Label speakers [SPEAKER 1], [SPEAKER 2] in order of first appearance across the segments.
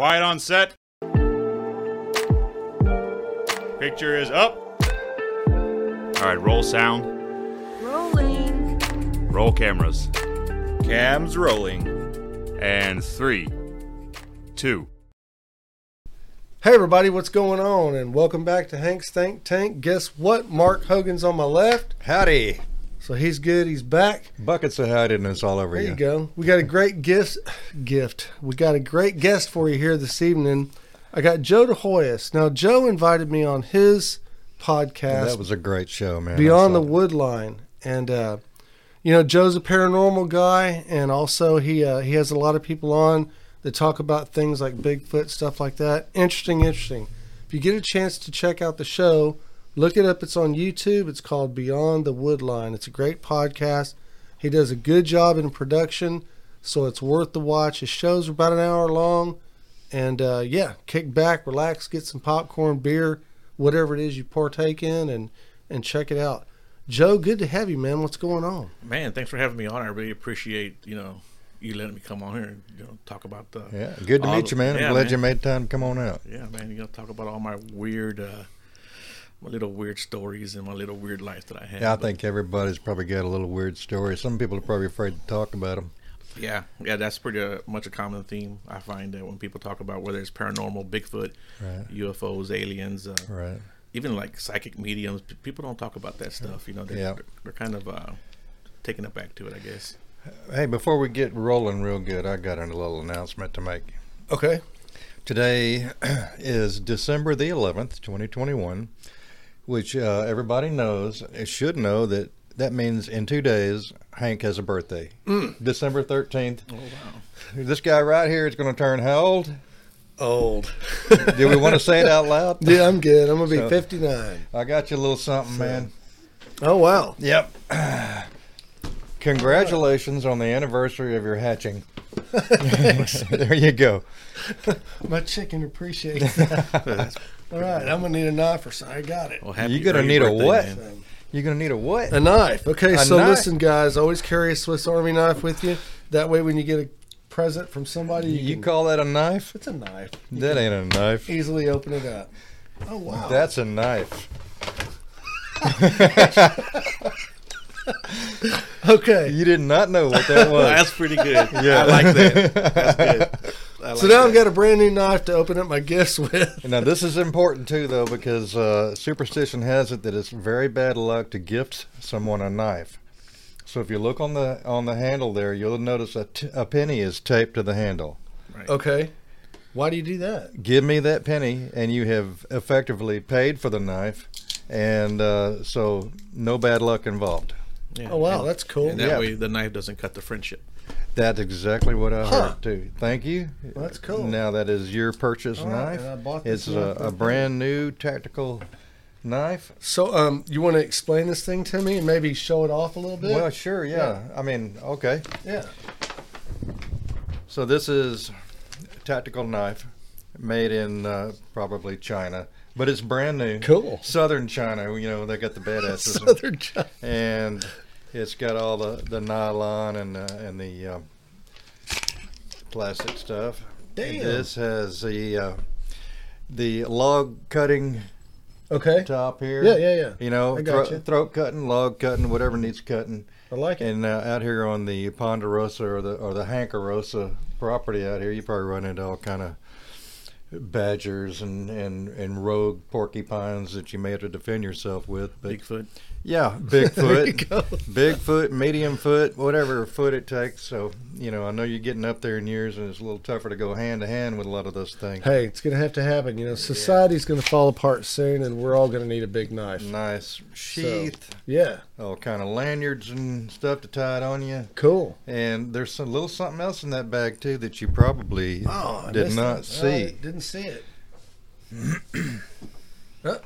[SPEAKER 1] Quiet on set. Picture is up. All right, roll sound.
[SPEAKER 2] Rolling.
[SPEAKER 1] Roll cameras.
[SPEAKER 3] Cams rolling.
[SPEAKER 1] And three, two.
[SPEAKER 4] Hey everybody, what's going on? And welcome back to Hank's Think Tank. Guess what? Mark Hogan's on my left,
[SPEAKER 3] Howdy.
[SPEAKER 4] So he's good. He's back.
[SPEAKER 3] Buckets of howdiness all over here.
[SPEAKER 4] There
[SPEAKER 3] you.
[SPEAKER 4] you go. We got a great gift. Gift. We got a great guest for you here this evening. I got Joe DeHoyos. Now Joe invited me on his podcast.
[SPEAKER 3] That was a great show, man.
[SPEAKER 4] Beyond the. Woodline, and uh, you know Joe's a paranormal guy, and also he uh, he has a lot of people on that talk about things like Bigfoot stuff like that. Interesting, interesting. If you get a chance to check out the show, look it up. It's on YouTube. It's called Beyond the Woodline. It's a great podcast. He does a good job in production, so it's worth the watch. His shows are about an hour long, and uh, yeah, kick back, relax, get some popcorn, beer, whatever it is you partake in, and and check it out. Joe, good to have you, man. What's going on?
[SPEAKER 5] Man, thanks for having me on. I really appreciate you know you letting me come on here and you know talk about the
[SPEAKER 3] Yeah, good to meet
[SPEAKER 5] the-
[SPEAKER 3] you, man. I'm glad
[SPEAKER 5] man.
[SPEAKER 3] you made time to come on out.
[SPEAKER 5] yeah man. You know talk about all my weird, uh my little weird stories and my little weird life that I had.
[SPEAKER 3] Yeah, I think everybody's probably got a little weird story. Some people are probably afraid to talk about them.
[SPEAKER 5] yeah, yeah. That's pretty uh, much a common theme. I find that when people talk about whether it's paranormal, Bigfoot,
[SPEAKER 3] Right.
[SPEAKER 5] UFOs, aliens, uh,
[SPEAKER 3] Right.
[SPEAKER 5] even like psychic mediums, people don't talk about that stuff. You know, they're,
[SPEAKER 3] Yeah.
[SPEAKER 5] they're kind of uh taking it back to it, I guess.
[SPEAKER 3] Hey, before we get rolling real good, I got a little announcement to make.
[SPEAKER 4] Okay.
[SPEAKER 3] Today is December the 11th, 2021, which uh, everybody knows, should know that that means in two days, Hank has a birthday. December 13th.
[SPEAKER 5] Oh wow.
[SPEAKER 3] This guy right here is going to turn how old?
[SPEAKER 4] Old.
[SPEAKER 3] Do we want to say it out loud?
[SPEAKER 4] Yeah, I'm good. I'm gonna be
[SPEAKER 3] So-
[SPEAKER 4] 59.
[SPEAKER 3] I got you a little something, man.
[SPEAKER 4] Oh wow.
[SPEAKER 3] Yep. Congratulations on the anniversary of your hatching. there you go.
[SPEAKER 4] My chicken appreciates that.
[SPEAKER 5] That's-
[SPEAKER 4] All right, I'm gonna need a knife or something. I got it.
[SPEAKER 5] well, happy
[SPEAKER 3] You're gonna need a
[SPEAKER 5] birthday,
[SPEAKER 3] what?
[SPEAKER 5] man.
[SPEAKER 3] You're going to need a what?
[SPEAKER 4] A knife. Okay,
[SPEAKER 3] A
[SPEAKER 4] so
[SPEAKER 3] knife?
[SPEAKER 4] listen, guys. Always carry a Swiss Army knife with you. That way, when you get a present from somebody, you,
[SPEAKER 3] You
[SPEAKER 4] can,
[SPEAKER 3] call that a knife?
[SPEAKER 4] it's a knife.
[SPEAKER 3] That ain't a knife.
[SPEAKER 4] Easily open it up. Oh wow.
[SPEAKER 3] That's a knife.
[SPEAKER 4] okay.
[SPEAKER 3] You did not know what that was.
[SPEAKER 5] That's pretty good.
[SPEAKER 3] Yeah.
[SPEAKER 5] I like that. That's good. I
[SPEAKER 4] So
[SPEAKER 5] like
[SPEAKER 4] now I've got a brand new knife to open up my gifts with.
[SPEAKER 3] now this is important too, though, because uh, superstition has it that it's very bad luck to gift someone a knife. So if you look on the on the handle there, you'll notice a, t- a penny is taped to the handle.
[SPEAKER 4] Okay. Why do you do that?
[SPEAKER 3] Give me that penny, and you have effectively paid for the knife, and uh, so no bad luck involved.
[SPEAKER 5] Yeah.
[SPEAKER 4] Oh wow,
[SPEAKER 5] And-
[SPEAKER 4] that's cool.
[SPEAKER 5] And that
[SPEAKER 3] Yeah.
[SPEAKER 5] way the knife doesn't cut the friendship.
[SPEAKER 3] That's exactly what I
[SPEAKER 4] Huh.
[SPEAKER 3] heard too. Thank you.
[SPEAKER 4] Well, that's cool.
[SPEAKER 3] Now that is your purchase
[SPEAKER 4] All
[SPEAKER 3] knife.
[SPEAKER 4] and I bought this
[SPEAKER 3] It's a, a brand new tactical knife.
[SPEAKER 4] So, um, you want to explain this thing to me and maybe show it off a little bit?
[SPEAKER 3] Well, sure, yeah. I mean, okay.
[SPEAKER 4] yeah.
[SPEAKER 3] So this is a tactical knife made in uh, probably China, but it's brand new.
[SPEAKER 4] Cool.
[SPEAKER 3] Southern China, you know, they got the badasses.
[SPEAKER 4] Southern China.
[SPEAKER 3] and it's got all the, the nylon and uh, and the um, plastic stuff.
[SPEAKER 4] Damn.
[SPEAKER 3] This has the uh, the log cutting
[SPEAKER 4] Okay.
[SPEAKER 3] top here.
[SPEAKER 4] Yeah, yeah, yeah.
[SPEAKER 3] You know,
[SPEAKER 4] I got
[SPEAKER 3] thro-
[SPEAKER 4] you.
[SPEAKER 3] throat cutting, log cutting, whatever needs cutting.
[SPEAKER 4] I like it.
[SPEAKER 3] And uh, out here on the Ponderosa or the or the Hankarosa property out here, you probably run into all kind of badgers and, and, and rogue porcupines that you may have to defend yourself with. But
[SPEAKER 5] Bigfoot.
[SPEAKER 3] Yeah,
[SPEAKER 4] There you
[SPEAKER 3] Bigfoot,
[SPEAKER 4] go.
[SPEAKER 3] Bigfoot, medium foot, whatever foot it takes. So you know, I know you're getting up there in years, and it's a little tougher to go hand to hand with a lot of those things.
[SPEAKER 4] Hey, it's going to have to happen. You know, society's going to fall apart soon, and we're all going to need a big knife.
[SPEAKER 3] Nice sheath,
[SPEAKER 4] Yeah.
[SPEAKER 3] all kind of lanyards and stuff to tie it on you.
[SPEAKER 4] Cool.
[SPEAKER 3] And there's a little something else in that bag too that you probably
[SPEAKER 4] Oh,
[SPEAKER 3] did not
[SPEAKER 4] it.
[SPEAKER 3] see.
[SPEAKER 4] I didn't see it. Oh,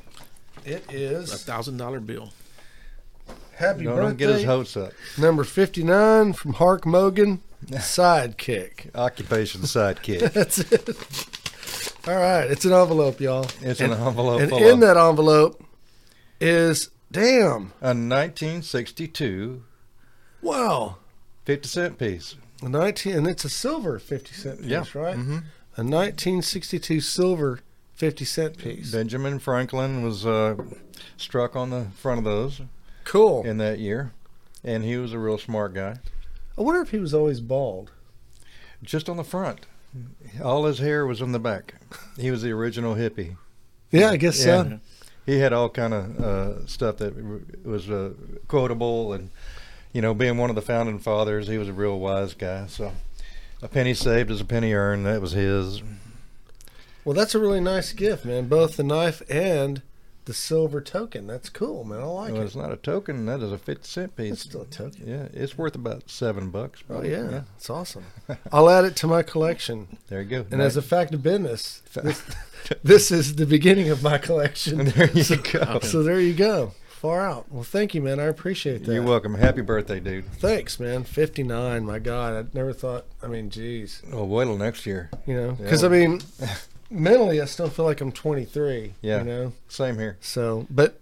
[SPEAKER 4] it
[SPEAKER 5] A thousand dollar bill.
[SPEAKER 4] Happy
[SPEAKER 3] No,
[SPEAKER 4] birthday
[SPEAKER 3] don't get his hopes up.
[SPEAKER 4] number 59 from Hark Mogan sidekick
[SPEAKER 3] Occupation sidekick.
[SPEAKER 4] that's it all right it's an envelope y'all
[SPEAKER 3] It's
[SPEAKER 4] and,
[SPEAKER 3] an envelope
[SPEAKER 4] and in that envelope is damn
[SPEAKER 3] a 1962
[SPEAKER 4] wow
[SPEAKER 3] 50 cent piece.
[SPEAKER 4] a 19 and it's a silver 50 cent piece
[SPEAKER 3] Yeah.
[SPEAKER 4] right
[SPEAKER 3] hmm
[SPEAKER 4] A 1962 silver 50 cent piece.
[SPEAKER 3] Benjamin Franklin was uh, struck on the front of those
[SPEAKER 4] Cool.
[SPEAKER 3] in that year, and he was a real smart guy.
[SPEAKER 4] I wonder if he was always bald.
[SPEAKER 3] Just on the front, all his hair was on the back. He was the original hippie.
[SPEAKER 4] Yeah, I guess so.
[SPEAKER 3] He had all kind of uh, stuff that was uh, quotable, and you know, being one of the founding fathers, he was a real wise guy. So, a penny saved is a penny earned. That was his.
[SPEAKER 4] Well, that's a really nice gift, man. Both the knife and the silver token. That's cool, man. I like
[SPEAKER 3] well,
[SPEAKER 4] it.
[SPEAKER 3] it's not a token. That is a fifty cent piece.
[SPEAKER 4] It's still a token.
[SPEAKER 3] Yeah, it's worth about seven bucks.
[SPEAKER 4] Oh
[SPEAKER 3] probably.
[SPEAKER 4] yeah, it's awesome. I'll add it to my collection.
[SPEAKER 3] There you go.
[SPEAKER 4] And as a fact of business, this, this is the beginning of my collection.
[SPEAKER 3] there you go.
[SPEAKER 4] So there you go. Far out. Well, thank you, man. I appreciate that.
[SPEAKER 3] You're welcome. Happy birthday, dude.
[SPEAKER 4] Thanks, man. 59. My God, I never thought. I mean, geez.
[SPEAKER 3] Oh, wait till next year.
[SPEAKER 4] You know,
[SPEAKER 3] Yeah.
[SPEAKER 4] because I mean, mentally, I still feel like I'm 23.
[SPEAKER 3] Yeah.
[SPEAKER 4] You know,
[SPEAKER 3] Same here.
[SPEAKER 4] so but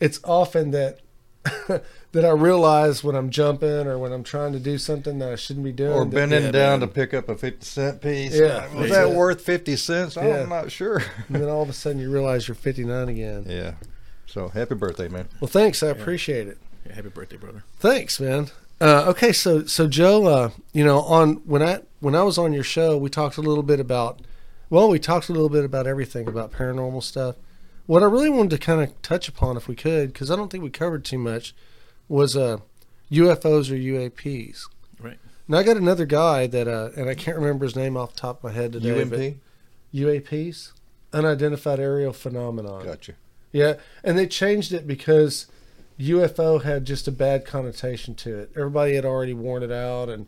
[SPEAKER 4] it's often that that I realize when I'm jumping or when I'm trying to do something that I shouldn't be doing.
[SPEAKER 3] Or
[SPEAKER 4] that-
[SPEAKER 3] bending
[SPEAKER 5] yeah,
[SPEAKER 3] down
[SPEAKER 5] man.
[SPEAKER 3] to pick up a fifty cent piece.
[SPEAKER 4] Yeah.
[SPEAKER 3] was
[SPEAKER 4] Yeah.
[SPEAKER 3] that worth fifty cents?
[SPEAKER 4] Yeah.
[SPEAKER 3] I'm not sure.
[SPEAKER 4] and then all of a sudden you realize you're 59 again.
[SPEAKER 3] yeah. So happy birthday, man.
[SPEAKER 4] Well, thanks. I appreciate it.
[SPEAKER 5] Yeah, happy birthday, brother.
[SPEAKER 4] Thanks, man. Uh, okay, so so Joe, uh, you know, on when I when I was on your show, we talked a little bit about, well, we talked a little bit about everything about paranormal stuff. What I really wanted to kind of touch upon, if we could, because I don't think we covered too much, was uh, UFOs or UAPs.
[SPEAKER 5] Right.
[SPEAKER 4] Now I got another guy that, uh, and I can't remember his name off the top of my head today.
[SPEAKER 3] UMP.
[SPEAKER 4] UAPs, unidentified aerial phenomenon.
[SPEAKER 3] Gotcha.
[SPEAKER 4] Yeah, and they changed it because UFO had just a bad connotation to it. Everybody had already worn it out, and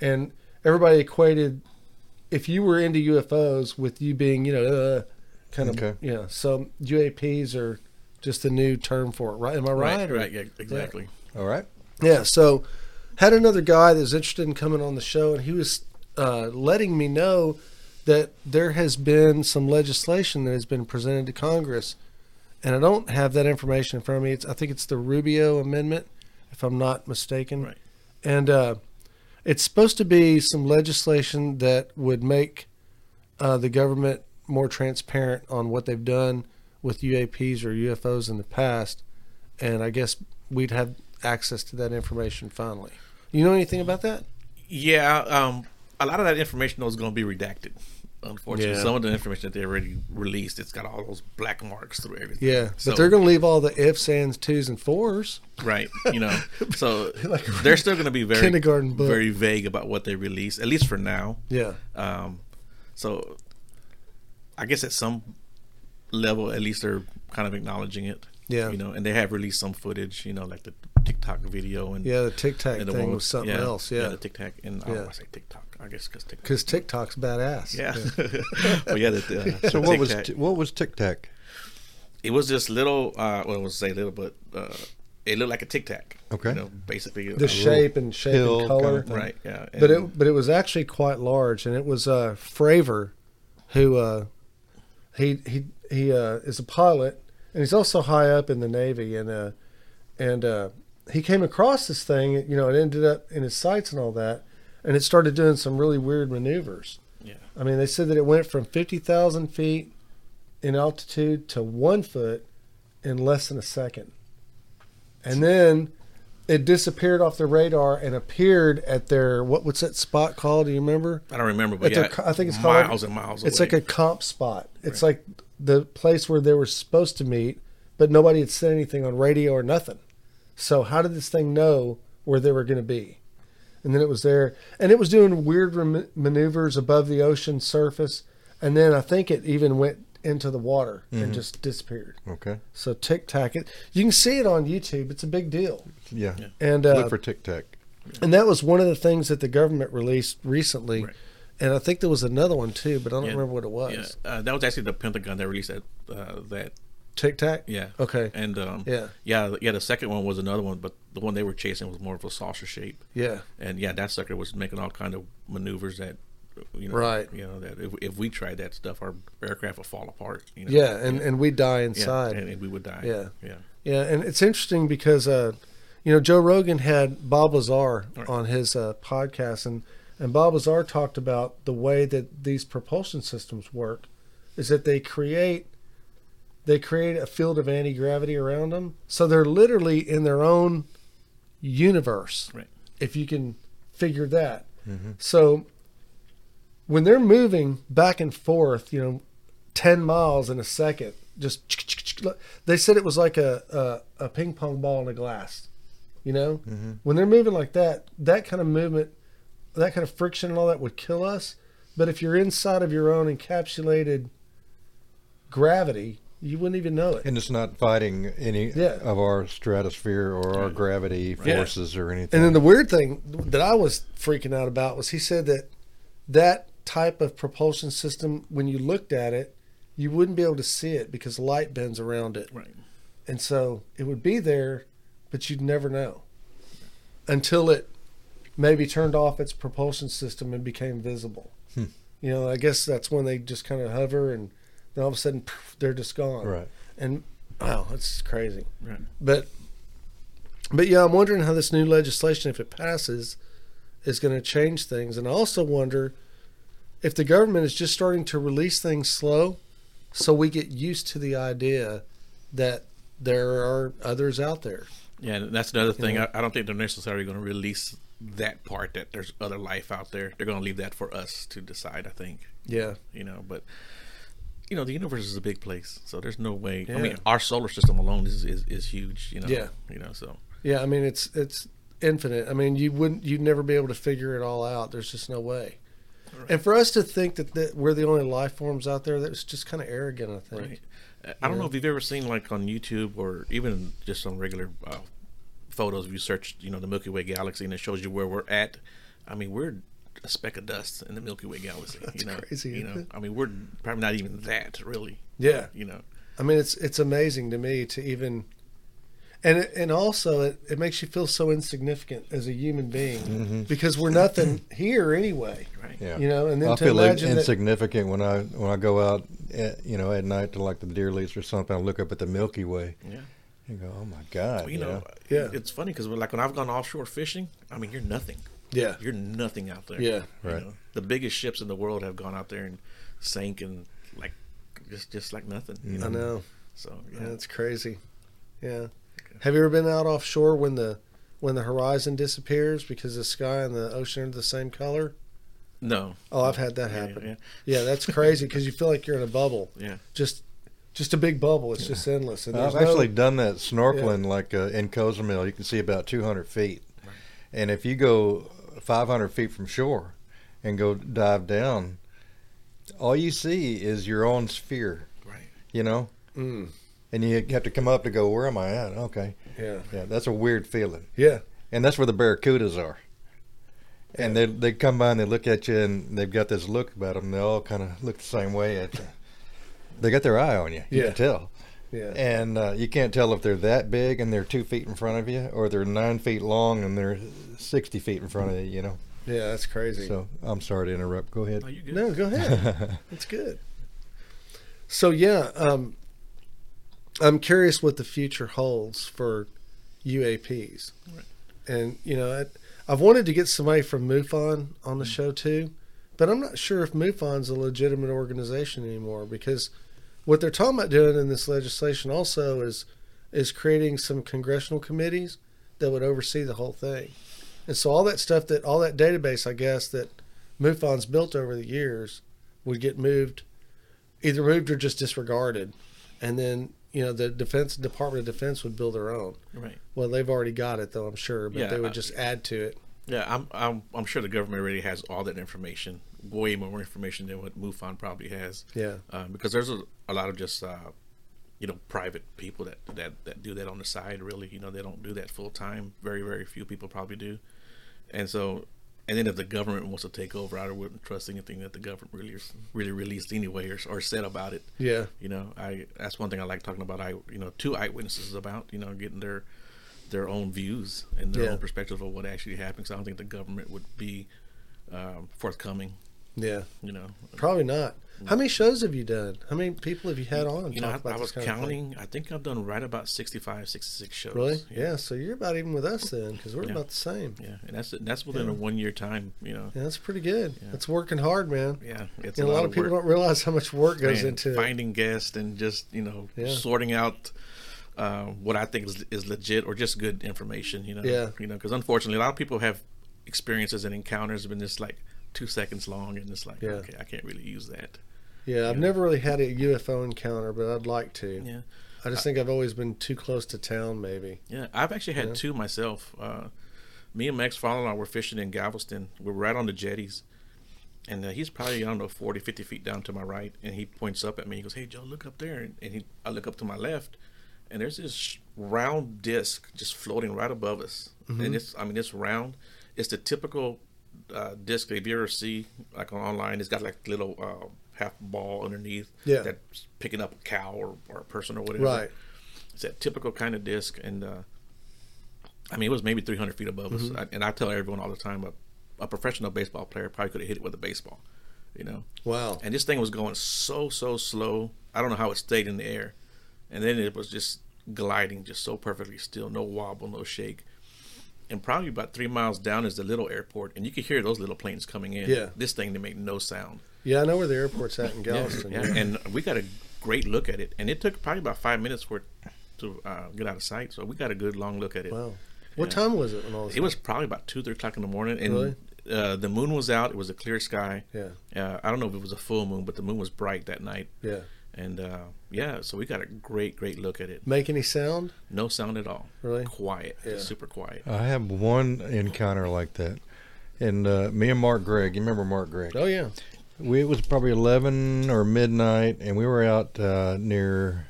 [SPEAKER 4] and everybody equated if you were into UFOs with you being, you know, uh, kind of,
[SPEAKER 3] Okay.
[SPEAKER 4] yeah. So UAPs are just a new term for it, right? Am I right?
[SPEAKER 5] Right.
[SPEAKER 4] Or-
[SPEAKER 5] Right. Yeah. Exactly.
[SPEAKER 3] All right.
[SPEAKER 4] yeah, so had another guy that was interested in coming on the show, and he was uh, letting me know that there has been some legislation that has been presented to Congress, and I don't have that information in front of me. It's, I think it's the Rubio Amendment, if I'm not mistaken.
[SPEAKER 5] Right.
[SPEAKER 4] And uh, it's supposed to be some legislation that would make uh, the government more transparent on what they've done with UAPs or UFOs in the past, and I guess we'd have access to that information finally. You know anything about that?
[SPEAKER 5] Yeah. Um. A lot of that information though is going to be redacted. Unfortunately,
[SPEAKER 4] Yeah.
[SPEAKER 5] some of the information that they already released, it's got all those black marks through everything.
[SPEAKER 4] Yeah, but they're going to leave all the ifs, ands, twos, and fours.
[SPEAKER 5] Right. You know. So
[SPEAKER 4] Like
[SPEAKER 5] they're still going to be very
[SPEAKER 4] kindergarten book.
[SPEAKER 5] very vague about what they release, at least for now.
[SPEAKER 4] Yeah,
[SPEAKER 5] Um, so I guess at some level, at least they're kind of acknowledging it.
[SPEAKER 4] Yeah.
[SPEAKER 5] You know, and they have released some footage, you know, like the TikTok video and
[SPEAKER 4] yeah. The TikTok
[SPEAKER 5] and the
[SPEAKER 4] thing was something
[SPEAKER 5] yeah,
[SPEAKER 4] else. Yeah,
[SPEAKER 5] the TikTok and
[SPEAKER 4] Yeah.
[SPEAKER 5] oh, I say TikTok. I guess because TikTok.
[SPEAKER 4] because TikTok's badass.
[SPEAKER 5] Yeah. well, yeah. The, uh,
[SPEAKER 3] So what was
[SPEAKER 5] TikTok.
[SPEAKER 3] t- what was Tic Tac?
[SPEAKER 5] it was just little. Uh, well, I was say little, but uh, it looked like a Tic Tac.
[SPEAKER 3] Okay.
[SPEAKER 5] You know, basically
[SPEAKER 4] the
[SPEAKER 5] uh,
[SPEAKER 4] shape and shape
[SPEAKER 3] hill
[SPEAKER 4] and
[SPEAKER 3] kind
[SPEAKER 4] color.
[SPEAKER 3] of.
[SPEAKER 5] Right. Yeah.
[SPEAKER 4] but it but it was actually quite large, and it was uh, Fravor, who uh, he he he uh, is a pilot, and he's also high up in the Navy, and uh, and uh, he came across this thing, you know, it ended up in his sights and all that, and it started doing some really weird maneuvers.
[SPEAKER 5] Yeah.
[SPEAKER 4] I mean, they said that it went from fifty thousand feet in altitude to one foot in less than a second, and then it disappeared off the radar and appeared at their what what's that spot called? Do you remember?
[SPEAKER 5] I don't remember, but
[SPEAKER 4] their
[SPEAKER 5] yeah,
[SPEAKER 4] I think it's called-
[SPEAKER 5] miles and miles.
[SPEAKER 4] It's
[SPEAKER 5] away.
[SPEAKER 4] like a comp spot. It's like the place where they were supposed to meet, but nobody had said anything on radio or nothing. So how did this thing know where they were going to be? And then it was there, and it was doing weird rem- maneuvers above the ocean surface, and then I think it even went into the water and just disappeared.
[SPEAKER 3] Okay.
[SPEAKER 4] So Tic Tac, it you can see it on YouTube. It's a big deal,
[SPEAKER 3] Yeah.
[SPEAKER 4] and uh,
[SPEAKER 3] Look for Tic Tac.
[SPEAKER 4] and that was one of the things that the government released recently.
[SPEAKER 5] Right.
[SPEAKER 4] And I think there was another one too, but I don't
[SPEAKER 5] Yeah.
[SPEAKER 4] remember what it was.
[SPEAKER 5] Yeah, uh, that was actually the Pentagon that released that. Uh, that
[SPEAKER 4] Tic Tac.
[SPEAKER 5] yeah.
[SPEAKER 4] Okay.
[SPEAKER 5] And um,
[SPEAKER 4] Yeah.
[SPEAKER 5] yeah, yeah. The second one was another one, but the one they were chasing was more of a saucer shape.
[SPEAKER 4] Yeah.
[SPEAKER 5] And yeah, that sucker was making all kind of maneuvers that, you know,
[SPEAKER 4] Right.
[SPEAKER 5] You know that if, if we tried that stuff, our aircraft would fall apart. You know?
[SPEAKER 4] Yeah, and, and we die
[SPEAKER 5] yeah,
[SPEAKER 4] inside.
[SPEAKER 5] and, and we would die.
[SPEAKER 4] Yeah.
[SPEAKER 5] yeah.
[SPEAKER 4] Yeah, and it's interesting because uh, you know Joe Rogan had Bob Lazar
[SPEAKER 5] Right.
[SPEAKER 4] on his uh, podcast, and And Bob Lazar talked about the way that these propulsion systems work is that they create they create a field of anti gravity around them, so they're literally in their own universe.
[SPEAKER 5] Right.
[SPEAKER 4] If you can figure that, mm-hmm. so when they're moving back and forth, you know, ten miles in a second, just they said it was like a a, a ping pong ball in a glass. You know, mm-hmm. when they're moving like that, that kind of movement, that kind of friction and all that would kill us. But if you're inside of your own encapsulated gravity, you wouldn't even know it.
[SPEAKER 3] And it's not fighting any
[SPEAKER 4] Yeah.
[SPEAKER 3] of our stratosphere or our gravity
[SPEAKER 4] Yeah.
[SPEAKER 3] forces or anything.
[SPEAKER 4] And then the weird thing that I was freaking out about was he said that that type of propulsion system, when you looked at it, you wouldn't be able to see it because light bends around it.
[SPEAKER 5] Right.
[SPEAKER 4] And so it would be there, but you'd never know until it maybe turned off its propulsion system and became visible.
[SPEAKER 3] Hmm.
[SPEAKER 4] You know, I guess that's when they just kind of hover and then all of a sudden poof, they're just gone.
[SPEAKER 3] right.
[SPEAKER 4] And wow, that's crazy.
[SPEAKER 5] Right.
[SPEAKER 4] But but yeah, I'm wondering how this new legislation, if it passes, is going to change things. And I also wonder if the government is just starting to release things slow, so we get used to the idea that there are others out there.
[SPEAKER 5] Yeah, and that's another thing.
[SPEAKER 4] know?
[SPEAKER 5] I, I don't think they're necessarily going to release that part that there's other life out there. They're going to leave that for us to decide. I think.
[SPEAKER 4] Yeah.
[SPEAKER 5] You know, but you know, the universe is a big place, so there's no way. I mean, our solar system alone is is, is huge. You know.
[SPEAKER 4] Yeah.
[SPEAKER 5] You know, so
[SPEAKER 4] Yeah, I mean it's it's infinite. I mean you wouldn't you'd never be able to figure it all out. There's just no way. And for us to think that, that we're the only life forms out there, that's just kind of arrogant. I think.
[SPEAKER 5] Right. I don't know if you've ever seen like on YouTube or even just on regular uh, photos. If you search, you know, the Milky Way galaxy and it shows you where we're at. I mean, we're a speck of dust in the Milky Way galaxy.
[SPEAKER 4] That's
[SPEAKER 5] you know,
[SPEAKER 4] crazy,
[SPEAKER 5] You know,
[SPEAKER 4] it?
[SPEAKER 5] I mean, we're probably not even that really.
[SPEAKER 4] Yeah.
[SPEAKER 5] You know.
[SPEAKER 4] I mean, it's it's amazing to me to even, and it, and also it, it makes you feel so insignificant as a human being mm-hmm. because we're nothing here anyway.
[SPEAKER 5] Right.
[SPEAKER 3] Yeah.
[SPEAKER 4] You know, and then
[SPEAKER 3] I
[SPEAKER 4] to
[SPEAKER 3] feel like
[SPEAKER 4] imagine that,
[SPEAKER 3] insignificant when I when I go out, at, you know, at night to like the deer lease or something. I look up at the Milky Way
[SPEAKER 5] Yeah.
[SPEAKER 3] and go, "Oh my God!"
[SPEAKER 5] you know,
[SPEAKER 4] Yeah.
[SPEAKER 5] it's funny because like when I've gone offshore fishing, I mean, you're nothing.
[SPEAKER 4] Yeah,
[SPEAKER 5] You're nothing out there.
[SPEAKER 4] Yeah.
[SPEAKER 3] Right.
[SPEAKER 5] know, the biggest ships in the world have gone out there and sank and like just just like nothing. You
[SPEAKER 4] I know.
[SPEAKER 5] So
[SPEAKER 4] Yeah,
[SPEAKER 5] yeah.
[SPEAKER 4] it's crazy. Yeah. Have you ever been out offshore when the when the horizon disappears because the sky and the ocean are the same color?
[SPEAKER 5] no.
[SPEAKER 4] Oh, I've had that happen.
[SPEAKER 5] yeah.
[SPEAKER 4] Yeah, that's crazy because you feel like you're in a bubble.
[SPEAKER 5] Yeah.
[SPEAKER 4] Just just a big bubble. It's just endless. And
[SPEAKER 3] I've
[SPEAKER 4] no-
[SPEAKER 3] actually done that snorkeling, like uh, in Cozumel. You can see about 200 feet, right. and if you go 500 feet from shore and go dive down, all you see is your own sphere.
[SPEAKER 5] Right.
[SPEAKER 3] You know,
[SPEAKER 4] Mm,
[SPEAKER 3] and you have to come up to go, "Where am I at?" Okay,
[SPEAKER 4] yeah.
[SPEAKER 3] yeah, that's a weird feeling.
[SPEAKER 4] Yeah.
[SPEAKER 3] and that's where the barracudas are. And they they come by and they look at you and they've got this look about them. They all kind of look the same way at you. They got their eye on you. You
[SPEAKER 4] Yeah.
[SPEAKER 3] can tell,
[SPEAKER 4] Yeah.
[SPEAKER 3] and uh, you can't tell if they're that big and they're two feet in front of you, or they're nine feet long and they're sixty feet in front of you. You know.
[SPEAKER 4] Yeah, that's crazy.
[SPEAKER 3] So I'm sorry to interrupt. Go ahead.
[SPEAKER 5] No, you good.
[SPEAKER 4] No, go ahead. That's good. So yeah, um, I'm curious what the future holds for UAPs,
[SPEAKER 5] Right.
[SPEAKER 4] and you know, I, I've wanted to get somebody from MUFON on the show too, but I'm not sure if MUFON's a legitimate organization anymore because what they're talking about doing in this legislation also is is creating some congressional committees that would oversee the whole thing, and so all that stuff that all that database, I guess that MUFON's built over the years would get moved, either moved or just disregarded, and then you know the Defense Department of Defense would build their own.
[SPEAKER 5] Right.
[SPEAKER 4] Well, they've already got it though, I'm sure, but
[SPEAKER 5] Yeah,
[SPEAKER 4] they would just add to it.
[SPEAKER 5] Yeah, I'm, I'm I'm sure the government already has all that information, way more information than what MUFON probably has.
[SPEAKER 4] Yeah,
[SPEAKER 5] uh, because there's a, a lot of just uh, you know private people that, that that do that on the side. Really, you know, they don't do that full time. Very very few people probably do, and so and then if the government wants to take over, I wouldn't trust anything that the government really really released anyway or, or said about it.
[SPEAKER 4] yeah,
[SPEAKER 5] You know, I that's one thing I like talking about. I you know two eyewitnesses about you know getting their their own views and their
[SPEAKER 4] Yeah.
[SPEAKER 5] own perspective of what actually happened. So I don't think the government would be um, forthcoming
[SPEAKER 4] Yeah,
[SPEAKER 5] You know,
[SPEAKER 4] probably not. How many shows have you done? How many people have you had on?
[SPEAKER 5] you know, I, I was
[SPEAKER 4] kind of thing?
[SPEAKER 5] counting. I think I've done right about 65, 66 shows.
[SPEAKER 4] Really? Yeah. So you're about even with us then, because we're
[SPEAKER 5] Yeah.
[SPEAKER 4] about the same.
[SPEAKER 5] Yeah, and that's that's within
[SPEAKER 4] Yeah.
[SPEAKER 5] a one year time. You know.
[SPEAKER 4] Yeah, that's pretty good.
[SPEAKER 5] Yeah.
[SPEAKER 4] That's working hard, man.
[SPEAKER 5] Yeah, it's
[SPEAKER 4] You know, a lot of people don't realize how much work goes
[SPEAKER 5] Man,
[SPEAKER 4] into it.
[SPEAKER 5] finding guests and just you know
[SPEAKER 4] Yeah.
[SPEAKER 5] sorting out uh, what I think is, is legit or just good information. You know,
[SPEAKER 4] Yeah.
[SPEAKER 5] You know, because unfortunately, a lot of people have experiences and encounters been just like two seconds long, and it's like,
[SPEAKER 4] Yeah.
[SPEAKER 5] okay, I can't really use that.
[SPEAKER 4] Yeah, I've never really had a UFO encounter, but I'd like to.
[SPEAKER 5] Yeah,
[SPEAKER 4] I just think I've always been too close to town, maybe.
[SPEAKER 5] yeah. I've actually had
[SPEAKER 4] Yeah.
[SPEAKER 5] two myself. Uh, me and Max father-in-law were fishing in Galveston. We're right on the jetties. And uh, he's probably, I don't know, 40, 50 feet down to my right. And he points up at me. He goes, Hey, Joe, look up there. And, and he, I look up to my left. And there's this round disc just floating right above us. And it's, I mean, it's round. It's the typical uh, disc if you ever see, like on online, it's got like little uh, half ball underneath
[SPEAKER 4] Yeah.
[SPEAKER 5] that's picking up a cow or, or a person or whatever.
[SPEAKER 4] Right.
[SPEAKER 5] It's that typical kind of disc. And, uh, I mean, it was maybe 300 feet above
[SPEAKER 4] Mm-hmm.
[SPEAKER 5] us. I, and I tell everyone all the time, a, a professional baseball player probably could have hit it with a baseball, you know?
[SPEAKER 4] Wow.
[SPEAKER 5] And this thing was going so, so slow. I don't know how it stayed in the air. And then it was just gliding just so perfectly still, no wobble, no shake. And probably about three miles down is the little airport, and you could hear those little planes coming in.
[SPEAKER 4] Yeah.
[SPEAKER 5] This thing, they made no sound.
[SPEAKER 4] Yeah, I know where the airport's at in
[SPEAKER 5] Yeah,
[SPEAKER 4] Galveston.
[SPEAKER 5] yeah. And we got a great look at it. And it took probably about five minutes for it to uh, get out of sight. So we got a good long look at it.
[SPEAKER 4] Wow. What
[SPEAKER 5] Yeah.
[SPEAKER 4] time was it when all this
[SPEAKER 5] It was probably about two, three o'clock in the morning, and
[SPEAKER 4] Really?
[SPEAKER 5] uh, the moon was out. It was a clear sky.
[SPEAKER 4] Yeah.
[SPEAKER 5] Uh, I don't know if it was a full moon, but the moon was bright that night.
[SPEAKER 4] Yeah.
[SPEAKER 5] And uh, yeah, so we got a great, great look at it.
[SPEAKER 4] Make any sound?
[SPEAKER 5] No sound at all.
[SPEAKER 4] Really?
[SPEAKER 5] Quiet.
[SPEAKER 4] Yeah.
[SPEAKER 5] Just super quiet.
[SPEAKER 3] I have one encounter like that. And uh, me and Mark Gregg, you remember Mark Gregg?
[SPEAKER 4] Oh yeah.
[SPEAKER 3] We, it was probably 11 or midnight, and we were out uh, near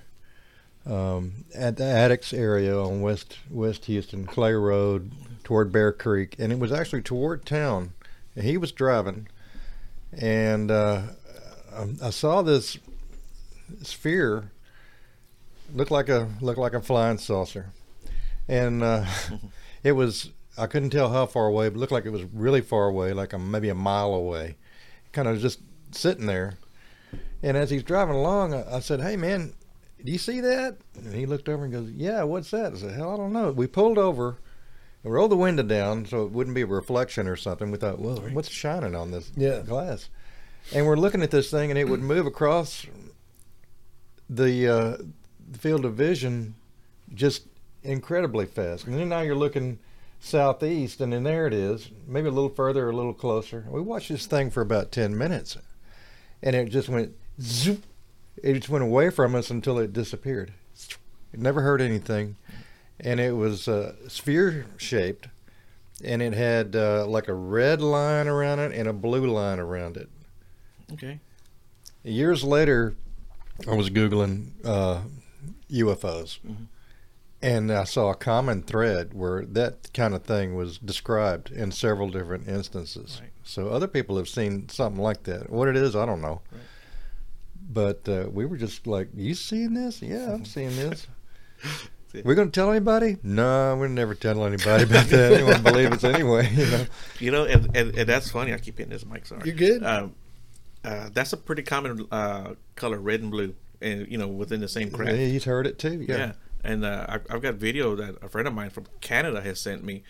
[SPEAKER 3] um, at the Addicks area on West West Houston, Clay Road, toward Bear Creek, and it was actually toward town. And he was driving, and uh, um, I saw this sphere looked like a look like a flying saucer, and uh, it was. I couldn't tell how far away, but it looked like it was really far away, like a, maybe a mile away kind of just sitting there. And as he's driving along, I, I said, "Hey, man, do you see that?" And he looked over and goes, "Yeah, what's that?" I said, "Hell, I don't know." We pulled over and rolled the window down so it wouldn't be a reflection or something. We thought, "Well, what's shining on this
[SPEAKER 4] Yeah.
[SPEAKER 3] glass?" And we're looking at this thing, and it would move across the uh, field of vision just incredibly fast. And then now you're looking southeast, and then there it is, maybe a little further, or a little closer. We watched this thing for about ten minutes, and it just went zoop. It just went away from us until it disappeared. It never heard anything, and it was uh, sphere shaped, and it had uh, like a red line around it and a blue line around it.
[SPEAKER 5] Okay.
[SPEAKER 3] Years later, I was googling uh, UFOs,
[SPEAKER 5] Mhm.
[SPEAKER 3] and I saw a common thread where that kind of thing was described in several different instances.
[SPEAKER 5] Right.
[SPEAKER 3] So other people have seen something like that. What it is, I don't know.
[SPEAKER 5] Right.
[SPEAKER 3] But uh, we were just like, "You seeing this? Yeah, I'm seeing this." We're gonna tell anybody? No, we're never tell anybody about that. Anyone believe us anyway? You know.
[SPEAKER 5] You know, and, and, and that's funny. I keep hitting this mic. Sorry.
[SPEAKER 4] you're good?
[SPEAKER 5] Um, uh, that's a pretty common uh, color, red and blue, and you know, within the same craft.
[SPEAKER 3] He's heard it too.
[SPEAKER 5] Yeah.
[SPEAKER 3] Yeah.
[SPEAKER 5] And uh, I, I've got video that a friend of mine from Canada has sent me,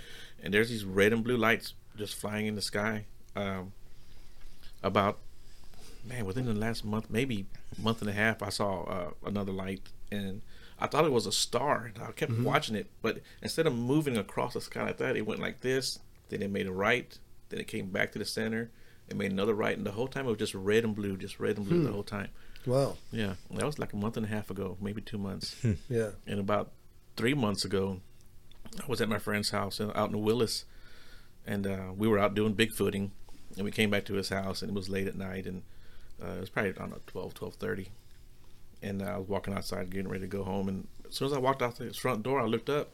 [SPEAKER 5] and there's these red and blue lights just flying in the sky. Um, about man, within the last month, maybe month and a half, I saw uh, another light, and I thought it was a star. And I kept watching it, but instead of moving across the sky like that, it went like this. Then it made a right. Then it came back to the center. It made another right, and the whole time it was just red and blue, just red and blue the whole time.
[SPEAKER 4] Wow.
[SPEAKER 5] Yeah, that was like a month and a half ago, maybe two months.
[SPEAKER 4] Yeah.
[SPEAKER 5] And about three months ago, I was at my friend's house out in Willis, and uh, we were out doing bigfooting, and we came back to his house, and it was late at night, and uh, it was probably I don't know 12, 12.30. and uh, I was walking outside, getting ready to go home, and as soon as I walked out the front door, I looked up,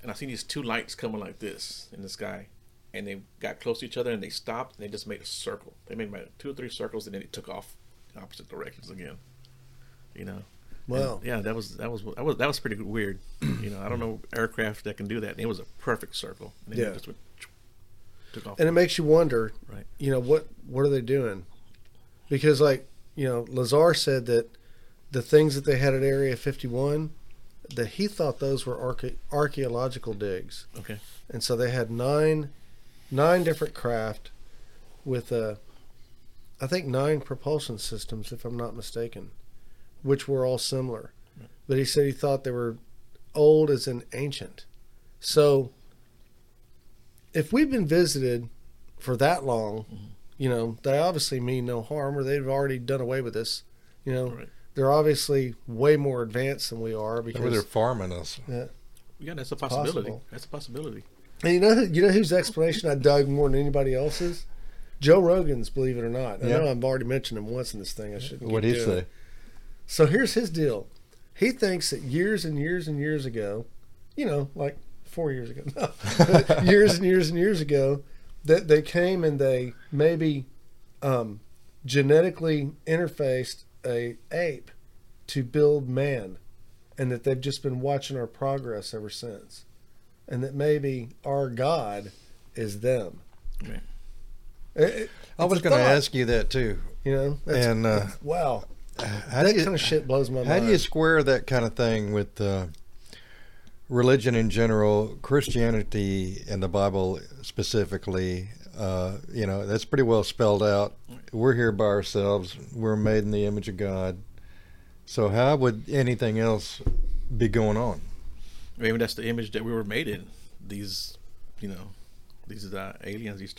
[SPEAKER 5] and I seen these two lights coming like this in the sky, and they got close to each other, and they stopped, and they just made a circle. They made about two or three circles, and then it took off in opposite directions again. You know.
[SPEAKER 4] Wow.
[SPEAKER 5] And, yeah, that was that was that was that was pretty weird. you know, I don't know aircraft that can do that. And it was a perfect circle. And then
[SPEAKER 4] Yeah.
[SPEAKER 5] it just went, took off.
[SPEAKER 4] And it makes you wonder,
[SPEAKER 5] Right.
[SPEAKER 4] you know, what what are they doing? because like you know lazar said that the things that they had at area 51 that he thought those were arche- archaeological digs
[SPEAKER 5] Okay.
[SPEAKER 4] and so they had nine nine different craft with uh i think nine propulsion systems if i'm not mistaken which were all similar but he said he thought they were old as in ancient so if we've been visited for that long you know they obviously mean no harm or they've already done away with us you know
[SPEAKER 5] Right.
[SPEAKER 4] they're obviously way more advanced than we are
[SPEAKER 3] Maybe
[SPEAKER 4] because
[SPEAKER 3] they're farming us.
[SPEAKER 5] Yeah, that's a possibility.
[SPEAKER 4] Possible.
[SPEAKER 5] That's a possibility.
[SPEAKER 4] And you know, who- you know whose explanation I dug more than anybody else's? Joe Rogan's, believe it or not. I
[SPEAKER 3] Yeah.
[SPEAKER 4] know I've already mentioned him once in this thing. I shouldn't.
[SPEAKER 3] What'd
[SPEAKER 4] keep
[SPEAKER 3] he say?
[SPEAKER 4] So here's his deal. He thinks that years and years and years ago, you know, like four years ago, no, years and years and years ago, that they came and they maybe um, genetically interfaced a ape to build man, and that they've just been watching our progress ever since, and that maybe our God is them.
[SPEAKER 5] Right.
[SPEAKER 4] It- it-
[SPEAKER 3] I was going to ask you that too.
[SPEAKER 4] you know,
[SPEAKER 3] And uh,
[SPEAKER 4] wow,
[SPEAKER 3] how
[SPEAKER 4] that
[SPEAKER 3] do you,
[SPEAKER 4] kind of shit blows my
[SPEAKER 3] how
[SPEAKER 4] mind.
[SPEAKER 3] do you square that kind of thing with uh, religion in general, Christianity and the Bible specifically? Uh, you know, that's pretty well spelled out. We're here by ourselves. We're made in the image of God. So how would anything else be going on?
[SPEAKER 5] Maybe that's the image that we were made in. These, you know, these uh, aliens, these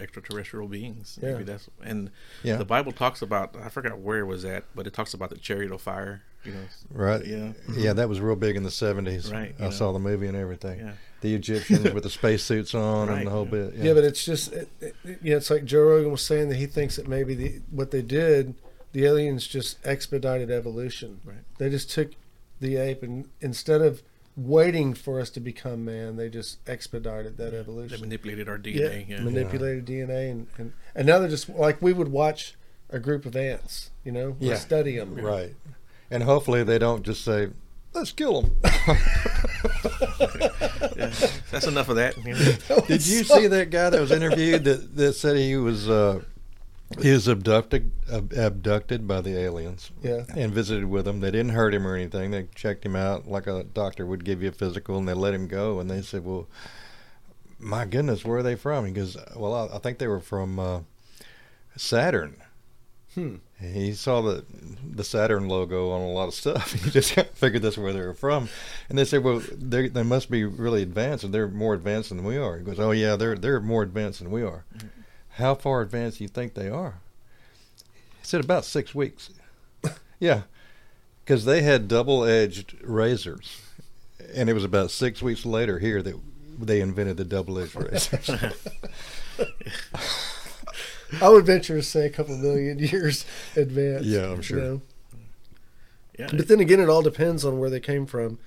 [SPEAKER 5] extraterrestrial beings.
[SPEAKER 4] Yeah.
[SPEAKER 5] Maybe that's and
[SPEAKER 3] Yeah.
[SPEAKER 5] the Bible talks about. I forgot where it was at, but it talks about the chariot of fire. You know,
[SPEAKER 3] Right.
[SPEAKER 5] Yeah.
[SPEAKER 3] Yeah, that was real big in the seventies.
[SPEAKER 5] Right,
[SPEAKER 3] I
[SPEAKER 5] you
[SPEAKER 3] saw the movie and everything.
[SPEAKER 5] Yeah.
[SPEAKER 3] The Egyptians with the spacesuits on
[SPEAKER 5] Right,
[SPEAKER 3] and the whole
[SPEAKER 5] yeah.
[SPEAKER 3] bit.
[SPEAKER 4] Yeah. but it's just, it, it, yeah, it's like Joe Rogan was saying that he thinks that maybe the what they did, the aliens just expedited evolution.
[SPEAKER 5] Right.
[SPEAKER 4] They just took the ape and instead of waiting for us to become man, they just expedited that evolution.
[SPEAKER 5] they manipulated our DNA. Yeah.
[SPEAKER 4] manipulated DNA, and, and and now they're just like we would watch a group of ants, you know, we
[SPEAKER 3] Yeah.
[SPEAKER 4] study them.
[SPEAKER 3] Right. And hopefully they don't just say, let's kill them.
[SPEAKER 5] Yeah. That's enough of that. you know.
[SPEAKER 3] Did you see that guy that was interviewed that, that said he was uh, he was abducted ab- abducted by the aliens
[SPEAKER 4] Yeah.
[SPEAKER 3] and visited with them. They didn't hurt him or anything. They checked him out like a doctor would give you a physical, and they let him go. And they said, "Well, my goodness, where are they from?" He goes, "Well, I, I think they were from uh, Saturn."
[SPEAKER 4] Hmm.
[SPEAKER 3] He saw the the Saturn logo on a lot of stuff. He just figured that's where they were from. And they said, "Well, they they must be really advanced, and they're more advanced than we are." He goes, "Oh yeah, they're they're more advanced than we are." How far advanced do you think they are? He said about six weeks. yeah, because they had double edged razors, and it was about six weeks later here that they invented the double edged razors.
[SPEAKER 4] I would venture to say a couple million years advanced.
[SPEAKER 3] Yeah, I'm sure.
[SPEAKER 4] you know?
[SPEAKER 5] Yeah.
[SPEAKER 4] But then again, it all depends on where they came from,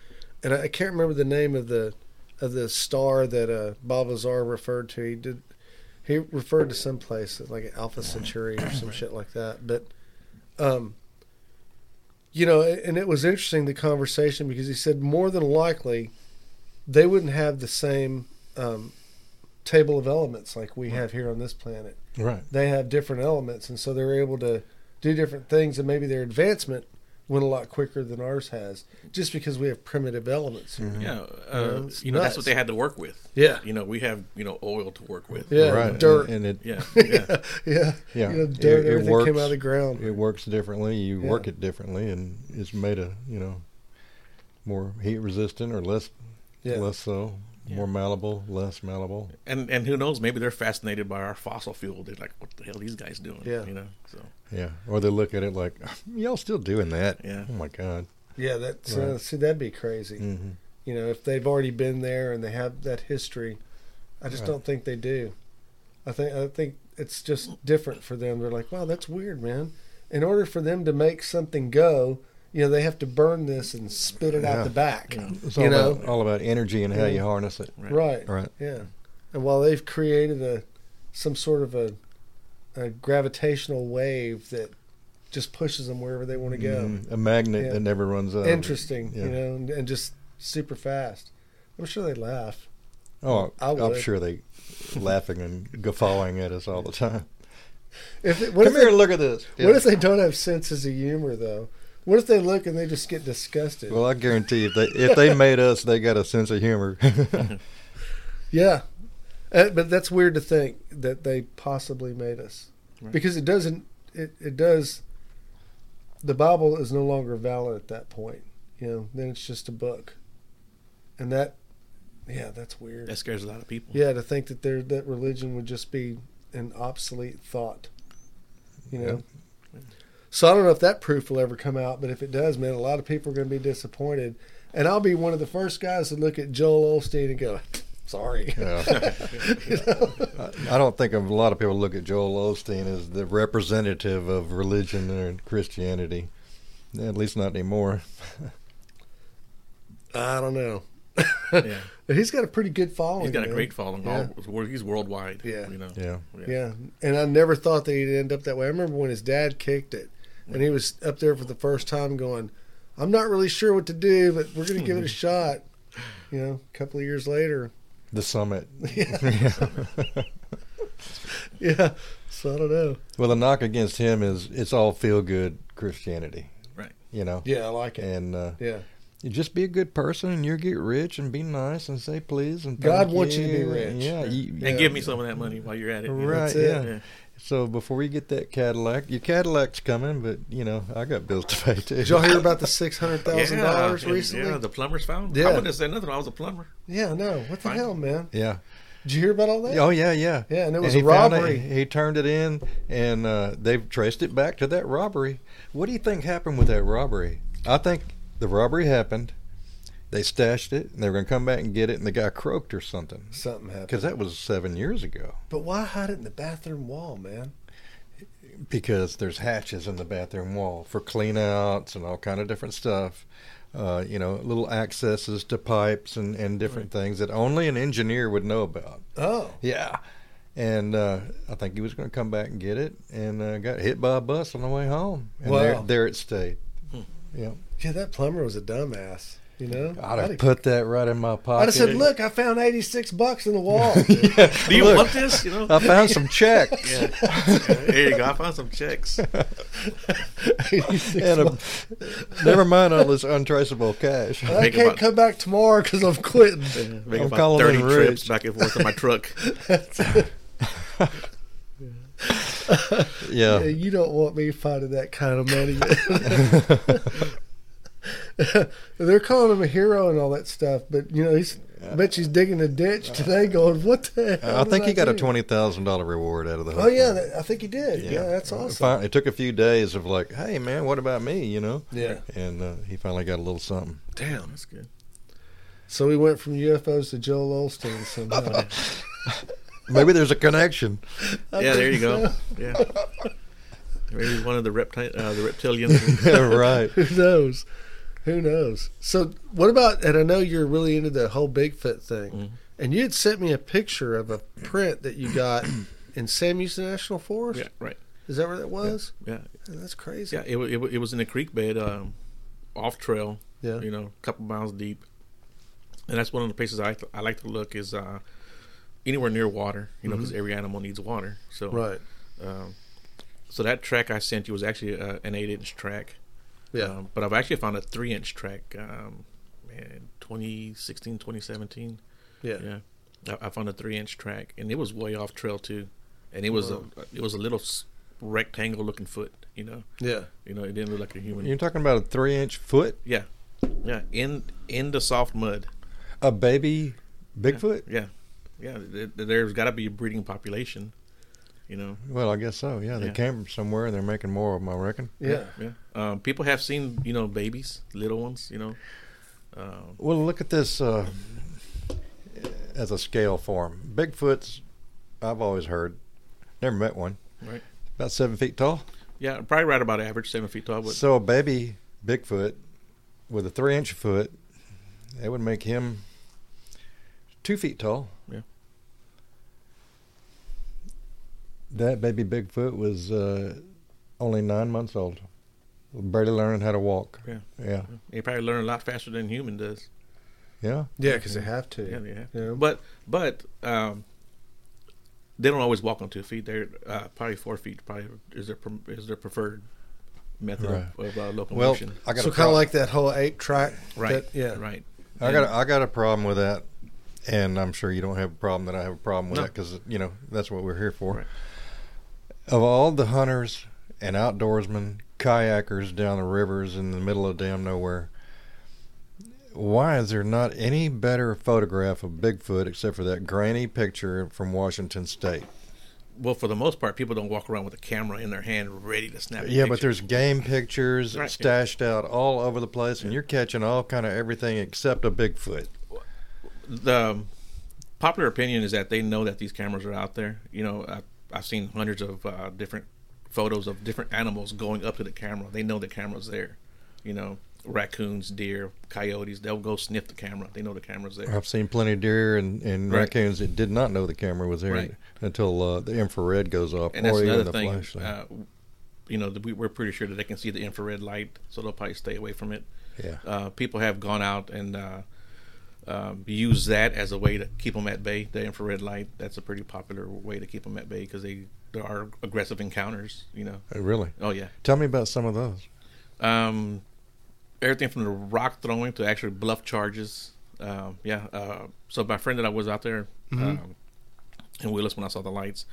[SPEAKER 4] and I, I can't remember the name of the of the star that uh, Bob Lazar referred to. He did he referred to some place like Alpha Centauri or some shit like that. But um, you know, and it was interesting the conversation because he said more than likely they wouldn't have the same um, table of elements like we have here on this planet
[SPEAKER 3] right.
[SPEAKER 4] they have different elements, and so they're able to do different things, and maybe their advancement went a lot quicker than ours has, just because we have primitive elements here.
[SPEAKER 5] Yeah,
[SPEAKER 4] know,
[SPEAKER 5] uh,
[SPEAKER 4] it's
[SPEAKER 5] you know that's what they had to work with.
[SPEAKER 4] Yeah.
[SPEAKER 5] you know we have you know oil to work with.
[SPEAKER 4] Yeah,
[SPEAKER 3] right.
[SPEAKER 4] dirt.
[SPEAKER 3] And, and it
[SPEAKER 5] yeah, yeah.
[SPEAKER 4] yeah,
[SPEAKER 3] Yeah,
[SPEAKER 4] You know,
[SPEAKER 3] it-
[SPEAKER 4] dirt,
[SPEAKER 3] it
[SPEAKER 4] everything
[SPEAKER 3] works.
[SPEAKER 4] came out of the ground.
[SPEAKER 3] it works differently. You
[SPEAKER 4] Yeah.
[SPEAKER 3] work it differently, and it's made a you know more heat resistant or less
[SPEAKER 4] Yeah.
[SPEAKER 3] less so, more malleable, less malleable.
[SPEAKER 5] And and who knows? Maybe they're fascinated by our fossil fuel. They're like, what the hell are these guys doing?
[SPEAKER 4] Yeah.
[SPEAKER 5] you know. So
[SPEAKER 3] Yeah, or they look at it like y'all still doing that.
[SPEAKER 5] Yeah.
[SPEAKER 3] Oh my god.
[SPEAKER 4] Yeah, that's uh, see, that'd be crazy.
[SPEAKER 3] hmm
[SPEAKER 4] You know, if they've already been there and they have that history, I just
[SPEAKER 3] Right.
[SPEAKER 4] don't think they do. I think I think it's just different for them. They're like, wow, that's weird, man. In order for them to make something go, you know, they have to burn this and spit it
[SPEAKER 3] Yeah.
[SPEAKER 4] out the back.
[SPEAKER 5] Yeah.
[SPEAKER 3] It's all
[SPEAKER 4] You know,
[SPEAKER 3] about all about energy and how you harness it.
[SPEAKER 5] Right.
[SPEAKER 4] right.
[SPEAKER 3] Right.
[SPEAKER 4] Yeah. And while they've created a some sort of a, a gravitational wave that just pushes them wherever they want to go.
[SPEAKER 3] Mhm. A magnet
[SPEAKER 4] Yeah.
[SPEAKER 3] that never runs out.
[SPEAKER 4] Interesting,
[SPEAKER 3] Yeah.
[SPEAKER 4] you know, and, and just super fast. I'm sure they laugh.
[SPEAKER 3] Oh,
[SPEAKER 4] I
[SPEAKER 3] I'm sure they laughing and guffawing at us all the time.
[SPEAKER 4] If it, what
[SPEAKER 3] Come
[SPEAKER 4] if
[SPEAKER 3] here
[SPEAKER 4] they,
[SPEAKER 3] and look at this.
[SPEAKER 4] what if they don't have senses of humor though? What if they look and they just get disgusted?
[SPEAKER 3] Well, I guarantee if they if they made us, they got a sense of humor.
[SPEAKER 4] yeah, Uh, but that's weird to think that they possibly made us
[SPEAKER 5] Right.
[SPEAKER 4] because it doesn't. It it does. The Bible is no longer valid at that point. You know, then it's just a book, and that, yeah, that's weird.
[SPEAKER 5] That scares a lot of people.
[SPEAKER 4] Yeah, to think that there that religion would just be an obsolete thought. You know. So I don't know if that proof will ever come out, but if it does, man, a lot of people are going to be disappointed. And I'll be one of the first guys to look at Joel Osteen and go, "Sorry."
[SPEAKER 3] Yeah.
[SPEAKER 4] You know?
[SPEAKER 3] I I don't think a lot of people look at Joel Osteen as the representative of religion and Christianity. At least not anymore.
[SPEAKER 4] I don't know.
[SPEAKER 5] Yeah.
[SPEAKER 4] He's got a pretty good following.
[SPEAKER 5] He's got a
[SPEAKER 4] man.
[SPEAKER 5] great following.
[SPEAKER 4] Yeah.
[SPEAKER 5] All, he's worldwide.
[SPEAKER 4] Yeah.
[SPEAKER 5] You know.
[SPEAKER 3] Yeah.
[SPEAKER 4] Yeah, and I never thought that he'd end up that way. I remember when his dad kicked it, and he was up there for the first time, going, "I'm not really sure what to do, but we're going to give it a shot." You know, a couple of years later,
[SPEAKER 3] The summit.
[SPEAKER 4] yeah. So I don't know.
[SPEAKER 3] well, the knock against him is it's all feel good Christianity.
[SPEAKER 5] Right.
[SPEAKER 3] You know?
[SPEAKER 4] Yeah, I like it.
[SPEAKER 3] And uh,
[SPEAKER 4] Yeah,
[SPEAKER 3] you just be a good person and you'll get rich and be nice and say please and
[SPEAKER 4] God
[SPEAKER 3] thank
[SPEAKER 4] wants you to be rich.
[SPEAKER 3] Yeah. You,
[SPEAKER 5] And
[SPEAKER 3] yeah.
[SPEAKER 5] give me some of that money while you're at it. you know?
[SPEAKER 3] Right,
[SPEAKER 4] That's it.
[SPEAKER 3] Yeah.
[SPEAKER 5] Yeah.
[SPEAKER 3] So before you get that Cadillac, your Cadillac's coming, but you know I got bills to pay too.
[SPEAKER 4] did y'all hear about the six hundred thousand dollars recently?
[SPEAKER 5] Yeah, the plumbers found.
[SPEAKER 4] Yeah.
[SPEAKER 5] I wouldn't have said nothing. I was a plumber.
[SPEAKER 4] Yeah, no. What the
[SPEAKER 5] Fine.
[SPEAKER 4] hell, man?
[SPEAKER 3] Yeah.
[SPEAKER 4] Did you hear about all that?
[SPEAKER 3] Oh yeah, yeah.
[SPEAKER 4] Yeah, and it was
[SPEAKER 3] he
[SPEAKER 4] a
[SPEAKER 3] found it-
[SPEAKER 4] robbery.
[SPEAKER 3] he turned it in, and uh, they've traced it back to that robbery. What do you think happened with that robbery? I think the robbery happened. They stashed it, and they were going to come back and get it, and the guy croaked or something.
[SPEAKER 4] Something happened.
[SPEAKER 3] Because that was seven years ago.
[SPEAKER 4] But why hide it in the bathroom wall, man?
[SPEAKER 3] Because there's hatches in the bathroom wall for clean outs and all kind of different stuff. Uh, you know, little accesses to pipes and, and different things that only an engineer would know about.
[SPEAKER 4] Oh,
[SPEAKER 3] Yeah. And uh, I think he was going to come back and get it, and uh, got hit by a bus on the way home. And there,
[SPEAKER 4] Wow.
[SPEAKER 3] there it stayed. Yeah,
[SPEAKER 4] yeah. That plumber was a dumbass. You know,
[SPEAKER 3] I'd have
[SPEAKER 4] have
[SPEAKER 3] put that right in my pocket.
[SPEAKER 4] I'd have said, "Look, I found eighty-six bucks in the wall."
[SPEAKER 5] Do you
[SPEAKER 3] Look.
[SPEAKER 5] want this? You know.
[SPEAKER 3] I found some checks.
[SPEAKER 5] yeah. There you go. I found some checks.
[SPEAKER 4] 86
[SPEAKER 3] and a, never mind all this untraceable cash.
[SPEAKER 4] I
[SPEAKER 5] Make
[SPEAKER 4] can't
[SPEAKER 5] about-
[SPEAKER 4] come back tomorrow because I'm quitting.
[SPEAKER 5] Make
[SPEAKER 3] I'm
[SPEAKER 5] about
[SPEAKER 3] calling
[SPEAKER 5] thirty
[SPEAKER 3] in
[SPEAKER 5] trips back and forth in my truck.
[SPEAKER 3] Yeah.
[SPEAKER 4] Yeah, you don't want me finding that kind of money. They're calling him a hero and all that stuff, but you know, he's. I bet she's digging a ditch today, going, "What the hell?"
[SPEAKER 3] I think he got a twenty thousand dollar reward out of the.
[SPEAKER 4] Oh
[SPEAKER 3] whole
[SPEAKER 4] yeah,
[SPEAKER 3] thing.
[SPEAKER 4] that, I think he did. Yeah, that's awesome.
[SPEAKER 3] Fin- It took a few days of like, hey man, what about me? You know.
[SPEAKER 4] Yeah.
[SPEAKER 3] And uh, he finally got a little something.
[SPEAKER 5] Damn, that's good.
[SPEAKER 4] So we went from UFOs to Joel Osteen somehow.
[SPEAKER 3] Maybe there's a connection.
[SPEAKER 5] yeah, there you go. Yeah. Maybe one of the repti- uh, the reptilians.
[SPEAKER 3] yeah, right.
[SPEAKER 4] Who knows? Who knows? So, what about? And I know you're really into the whole Bigfoot thing.
[SPEAKER 5] Mhm.
[SPEAKER 4] And you had sent me a picture of a print that you got in Sam Houston National Forest.
[SPEAKER 5] yeah, right.
[SPEAKER 4] Is that where that was?
[SPEAKER 5] Yeah,
[SPEAKER 4] That's crazy.
[SPEAKER 5] yeah. It, it, it was in a creek bed, um, off trail.
[SPEAKER 4] Yeah.
[SPEAKER 5] You know, a couple miles deep. And that's one of the places I I like to look is uh, anywhere near water. You know, because every animal needs water. So
[SPEAKER 4] Right.
[SPEAKER 5] Um, so that track I sent you was actually uh, an eight-inch track.
[SPEAKER 4] Yeah.
[SPEAKER 5] Um, but I've actually found a three-inch track. Um, man, 2016, 2017.
[SPEAKER 4] yeah.
[SPEAKER 5] Yeah, I, I found a three-inch track, and it was way off trail too. And it was a it was a little rectangle-looking foot. You know,
[SPEAKER 4] Yeah.
[SPEAKER 5] you know, it didn't look like a human.
[SPEAKER 3] You're talking about a three inch foot,
[SPEAKER 5] Yeah, yeah, in in the soft mud.
[SPEAKER 3] a baby Bigfoot.
[SPEAKER 5] Yeah, yeah. th- th- There's got to be a breeding population. You know,
[SPEAKER 3] Well, I guess so. Yeah, they
[SPEAKER 5] Yeah.
[SPEAKER 3] came from somewhere and they're making more of them. I reckon.
[SPEAKER 4] Yeah.
[SPEAKER 5] yeah. Um, people have seen you know babies, little ones. You know. Um,
[SPEAKER 3] Well, look at this uh, as a scale form. Bigfoot's, I've always heard, never met one,
[SPEAKER 5] right.
[SPEAKER 3] about seven feet tall.
[SPEAKER 5] Yeah, probably right about average, seven feet tall. But
[SPEAKER 3] So a baby Bigfoot with a three inch foot, that would make him two feet tall.
[SPEAKER 5] Yeah.
[SPEAKER 3] That baby Bigfoot was uh, only nine months old, barely learning how to walk.
[SPEAKER 5] Yeah.
[SPEAKER 3] Yeah.
[SPEAKER 5] you probably learn a lot faster than human does.
[SPEAKER 3] Yeah.
[SPEAKER 4] Yeah, because they have to.
[SPEAKER 5] Yeah, they yeah.
[SPEAKER 4] Yeah.
[SPEAKER 5] But but um, they don't always walk on two feet. They're uh, probably four feet. Probably is their is their preferred method
[SPEAKER 3] Right.
[SPEAKER 5] of, of uh,
[SPEAKER 3] Well,
[SPEAKER 5] locomotion.
[SPEAKER 3] I got
[SPEAKER 4] So kind of like that whole ape track.
[SPEAKER 5] right.
[SPEAKER 4] that- yeah.
[SPEAKER 5] Right.
[SPEAKER 3] I got a, I got a problem with that, and I'm sure you don't have a problem that I have a problem with
[SPEAKER 5] No.
[SPEAKER 3] that because you know that's what we're here for.
[SPEAKER 5] Right.
[SPEAKER 3] Of all the hunters and outdoorsmen, kayakers down the rivers in the middle of damn nowhere, why is there not any better photograph of Bigfoot except for that grainy picture from Washington State?
[SPEAKER 5] Well, for the most part, people don't walk around with a camera in their hand ready to snap. a
[SPEAKER 3] Yeah, but there's game pictures
[SPEAKER 5] Right.
[SPEAKER 3] stashed out all over the place, and you're catching all kind of everything except a Bigfoot.
[SPEAKER 5] the um, popular opinion is that they know that these cameras are out there. You know, I've, seen hundreds of uh, different photos of different animals going up to the camera. They know the camera's there. You know, raccoons, deer, coyotes, they'll go sniff the camera. They know the camera's there.
[SPEAKER 3] I've seen plenty of deer and, and
[SPEAKER 5] Right.
[SPEAKER 3] raccoons that did not know the camera was there
[SPEAKER 5] Right.
[SPEAKER 3] until uh, the infrared goes off,
[SPEAKER 5] And that's
[SPEAKER 3] or even the
[SPEAKER 5] thing.
[SPEAKER 3] flashlight.
[SPEAKER 5] Uh, you know, we- we're pretty sure that they can see the infrared light, so they'll probably stay away from it.
[SPEAKER 3] yeah,
[SPEAKER 5] Uh, people have gone out and uh, um, used that as a way to keep them at bay. The infrared light, that's a pretty popular way to keep them at bay because they there are aggressive encounters. You know.
[SPEAKER 3] Uh, really.
[SPEAKER 5] Oh yeah.
[SPEAKER 3] Tell me about some of those.
[SPEAKER 5] Um, everything from the rock throwing to actually bluff charges. Um, yeah. Uh, so my friend that I was out there um, in Willis when I saw the lights,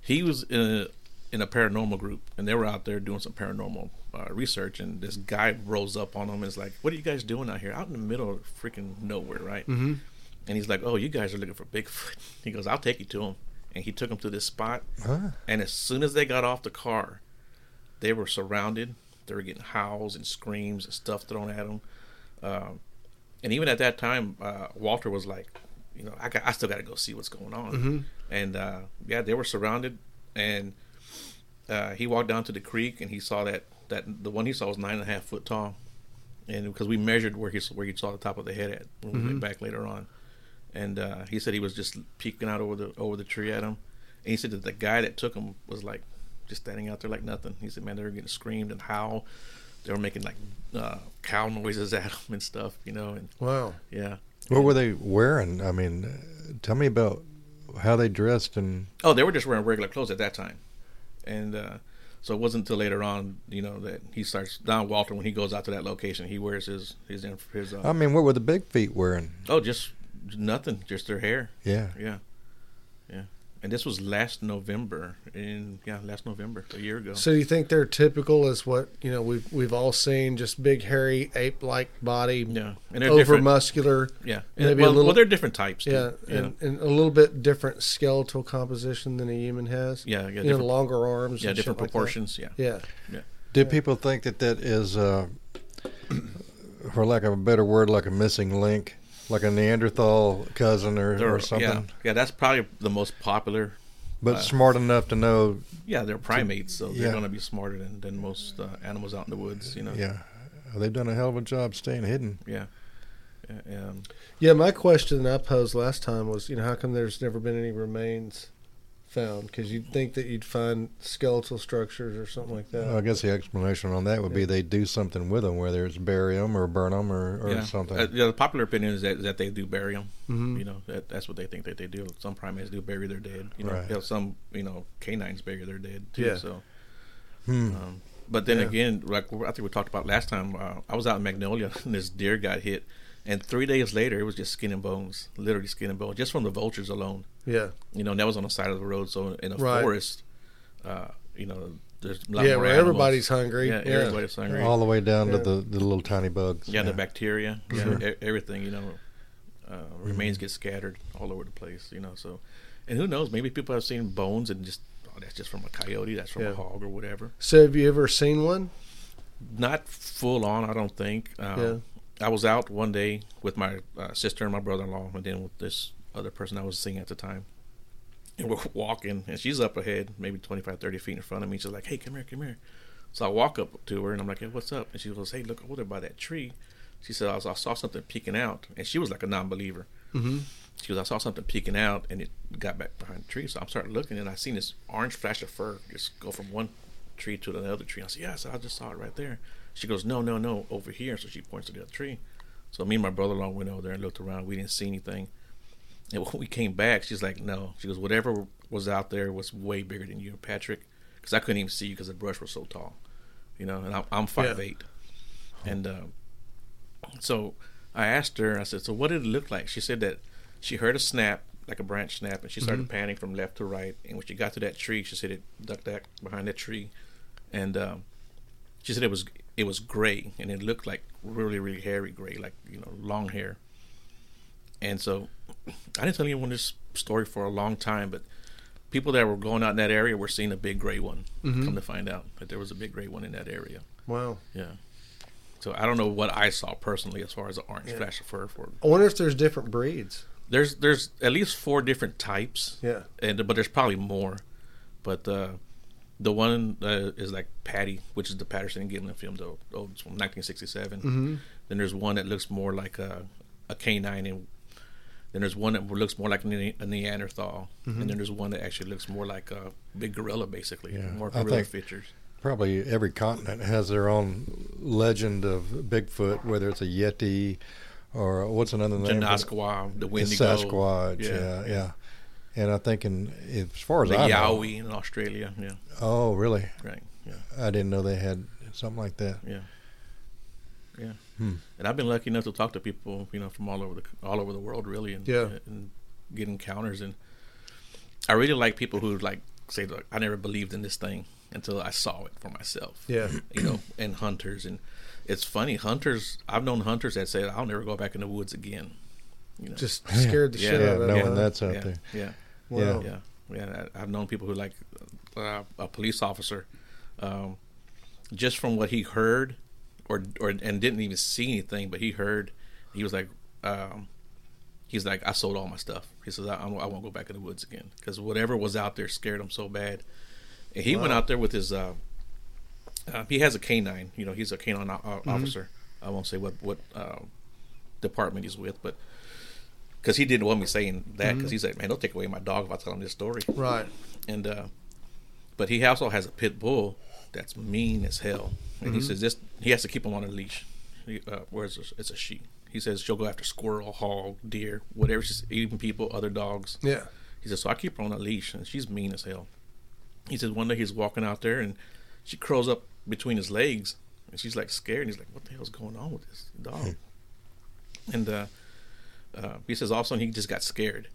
[SPEAKER 5] he was in a, in a paranormal group, and they were out there doing some paranormal uh, research. And this guy rolls up on them and is like, "What are you guys doing out here? Out in the middle of freaking nowhere, right?" Mm-hmm. And he's like, "Oh, you guys are looking for Bigfoot." He goes, "I'll take you to him." And he took him to this spot.
[SPEAKER 3] Huh?
[SPEAKER 5] And as soon as they got off the car, they were surrounded. They were getting howls and screams and stuff thrown at them. Um, and even at that time, uh, Walter was like, you know, I, got, I still got to go see what's going on. And uh, yeah, they were surrounded. And uh, he walked down to the creek and he saw that, that the one he saw was nine and a half foot tall. And because we measured where he where he saw the top of the head at when we went back later on, and uh, he said he was just peeking out over the over the tree at him, and he said that the guy that took him was like just standing out there like nothing. He said, man, they were getting screamed and howl, they were making like uh, cow noises at him and stuff, you know, and
[SPEAKER 4] Wow.
[SPEAKER 5] yeah.
[SPEAKER 3] What were they wearing? I mean, uh, tell me about how they dressed and
[SPEAKER 5] Oh, they were just wearing regular clothes at that time, and uh, so it wasn't until later on, you know, that he starts. Don Walter, when he goes out to that location, he wears his his his. Uh,
[SPEAKER 3] I mean, what were the big feet wearing?
[SPEAKER 5] oh, just nothing, just their hair.
[SPEAKER 3] Yeah,
[SPEAKER 5] yeah. And this was last November, in yeah, last November, a year ago.
[SPEAKER 4] So you think they're typical as what you know we've we've all seen, just big, hairy, ape-like body,
[SPEAKER 5] yeah, and they're
[SPEAKER 4] over muscular,
[SPEAKER 5] Yeah,
[SPEAKER 4] maybe
[SPEAKER 5] well,
[SPEAKER 4] a little-
[SPEAKER 5] well, they're different types. Too.
[SPEAKER 4] yeah,
[SPEAKER 5] yeah,
[SPEAKER 4] and, and a little bit different skeletal composition than a human has.
[SPEAKER 5] yeah, yeah,
[SPEAKER 4] you know,
[SPEAKER 5] different,
[SPEAKER 4] longer arms.
[SPEAKER 5] yeah,
[SPEAKER 4] and
[SPEAKER 5] different
[SPEAKER 4] shit like that.
[SPEAKER 5] proportions. yeah,
[SPEAKER 4] Yeah,
[SPEAKER 3] Do people think that that is, uh, for lack of a better word, like a missing link, like a Neanderthal cousin or, or something?
[SPEAKER 5] yeah, yeah. That's probably the most popular.
[SPEAKER 3] But
[SPEAKER 5] Uh,
[SPEAKER 3] smart enough to know,
[SPEAKER 5] Yeah, they're primates, so they're
[SPEAKER 3] yeah.
[SPEAKER 5] going to be smarter than, than most uh, animals out in the woods. You know.
[SPEAKER 3] yeah, they've done a hell of a job staying hidden.
[SPEAKER 5] Yeah. Yeah, um,
[SPEAKER 4] yeah. My question I posed last time was, you know, how come there's never been any remains found? Because you'd think that you'd find skeletal structures or something like that.
[SPEAKER 3] I guess the explanation on that would be they do something with them, whether it's bury them or burn them or, or
[SPEAKER 5] yeah.
[SPEAKER 3] something.
[SPEAKER 5] Uh, yeah, the popular opinion is that, that they do bury them.
[SPEAKER 4] Mhm.
[SPEAKER 5] You know, that, that's what they think that they do. Some primates do bury their dead. You know,
[SPEAKER 3] Right.
[SPEAKER 5] some you know canines bury their dead too.
[SPEAKER 4] Yeah.
[SPEAKER 5] So,
[SPEAKER 3] Hmm.
[SPEAKER 5] um, but then
[SPEAKER 4] Yeah.
[SPEAKER 5] again, like I think we talked about last time, uh, I was out in Magnolia and this deer got hit, and three days later it was just skin and bones, literally skin and bones, just from the vultures alone.
[SPEAKER 4] Yeah,
[SPEAKER 5] You know, and that was on the side of the road. So in a
[SPEAKER 4] Right.
[SPEAKER 5] forest, uh, you know, there's a lot
[SPEAKER 4] yeah.
[SPEAKER 5] more
[SPEAKER 4] Where everybody's hungry.
[SPEAKER 5] Yeah, everybody's hungry.
[SPEAKER 3] All the way down
[SPEAKER 4] Yeah.
[SPEAKER 3] to the, the little tiny bugs.
[SPEAKER 5] Yeah, the bacteria, yeah,
[SPEAKER 3] Sure.
[SPEAKER 5] e- everything. You know, uh, remains get scattered all over the place. You know, so and who knows? Maybe people have seen bones and just oh, that's just from a coyote, that's from
[SPEAKER 4] Yeah.
[SPEAKER 5] a hog or whatever.
[SPEAKER 4] So have you ever seen one?
[SPEAKER 5] Not full on, I don't think. Um,
[SPEAKER 4] Yeah.
[SPEAKER 5] I was out one day with my uh, sister and my brother-in-law, and then with this other person I was seeing at the time. And we're walking, and she's up ahead, maybe 25, 30 feet in front of me. She's like, "Hey, come here, come here." So I walk up to her, and I'm like, "Hey, what's up?" And she goes, "Hey, look over there by that tree." She said, I, was, I saw something peeking out, and she was like a non-believer.
[SPEAKER 4] Mm-hmm.
[SPEAKER 5] She goes, I saw something peeking out, and it got back behind the tree. So I'm starting looking, and I seen this orange flash of fur just go from one tree to another tree. I said, Yeah, I said, I just saw it right there. She goes, No, no, no, over here. So she points to the other tree. So me and my brother-in-law went over there and looked around. We didn't see anything. And when we came back, she's like, "No." She goes, "Whatever was out there was way bigger than you, Patrick, because I couldn't even see you because the brush was so tall, you know." And I'm, I'm five eight, and uh, so I asked her. I said, "So what did it look like?" She said that she heard a snap, like a branch snap, and she started panning from left to right. And when she got to that tree, she said it ducked back behind that tree, and um, she said it was it was gray and it looked like really really hairy gray, like you know long hair. And so I didn't tell anyone this story for a long time, but people that were going out in that area were seeing a big gray one. Come to find out that there was a big gray one in that area.
[SPEAKER 4] Wow.
[SPEAKER 5] Yeah. So I don't know what I saw personally as far as the orange flash of fur for.
[SPEAKER 4] I wonder if there's different breeds.
[SPEAKER 5] There's there's at least four different types.
[SPEAKER 4] Yeah.
[SPEAKER 5] And but there's probably more. But uh, the one uh, is like Patty, which is the Patterson and Gimlin film, though. Oh, it's from 1967.
[SPEAKER 4] Mm-hmm.
[SPEAKER 5] Then there's one that looks more like a, a canine, and then there's one that looks more like a, Ne- a Neanderthal,
[SPEAKER 4] Mm-hmm.
[SPEAKER 5] and then there's one that actually looks more like a big gorilla, basically,
[SPEAKER 3] Yeah,
[SPEAKER 5] more gorilla features.
[SPEAKER 3] Probably every continent has their own legend of Bigfoot, whether it's a Yeti or what's another name?
[SPEAKER 5] The Wendigo,
[SPEAKER 3] Sasquatch. Yeah. yeah, And I think in as far as
[SPEAKER 5] the
[SPEAKER 3] I know,
[SPEAKER 5] Yowie in Australia. Yeah,
[SPEAKER 3] oh really?
[SPEAKER 5] right. Yeah.
[SPEAKER 3] I didn't know they had something like that.
[SPEAKER 5] Yeah, yeah.
[SPEAKER 3] Hmm.
[SPEAKER 5] And I've been lucky enough to talk to people, you know, from all over the all over the world, really, and
[SPEAKER 4] Yeah.
[SPEAKER 5] and get encounters. And I really like people who like say, "Look, I never believed in this thing until I saw it for myself."
[SPEAKER 4] Yeah.
[SPEAKER 5] you know, and hunters, and it's funny, hunters. I've known hunters that say, "I'll never go back in the woods again." You know,
[SPEAKER 4] Just scared the
[SPEAKER 5] Yeah.
[SPEAKER 4] shit
[SPEAKER 3] Yeah,
[SPEAKER 4] out of
[SPEAKER 3] knowing
[SPEAKER 4] them. huh?
[SPEAKER 3] that's out
[SPEAKER 5] yeah,
[SPEAKER 3] there.
[SPEAKER 5] yeah.
[SPEAKER 4] Wow.
[SPEAKER 5] Yeah, yeah. I- I've known people who like uh, a police officer, um, just from what he heard, or or and didn't even see anything, but he heard. He was like, um, he's like, I sold all my stuff. He says, I, I won't go back in the woods again because whatever was out there scared him so bad. And he went out there with his. Uh, uh, he has a canine. You know, he's a canine o- o- officer. I won't say what what uh, department he's with, but because he didn't want me saying that because he's like, man, they'll take away my dog if I tell him this story.
[SPEAKER 4] Right.
[SPEAKER 5] And uh, but he also has a pit bull that's mean as hell, and he says this he has to keep him on a leash. He, uh, whereas it's, it's a she. He says she'll go after squirrel, hog, deer, whatever. She's even people, other dogs.
[SPEAKER 4] Yeah.
[SPEAKER 5] He says so. I keep her on a leash, and she's mean as hell. He says one day he's walking out there, and she curls up between his legs, and she's like scared. And he's like, "What the hell's going on with this dog?" and uh, uh, he says all of a sudden he just got scared,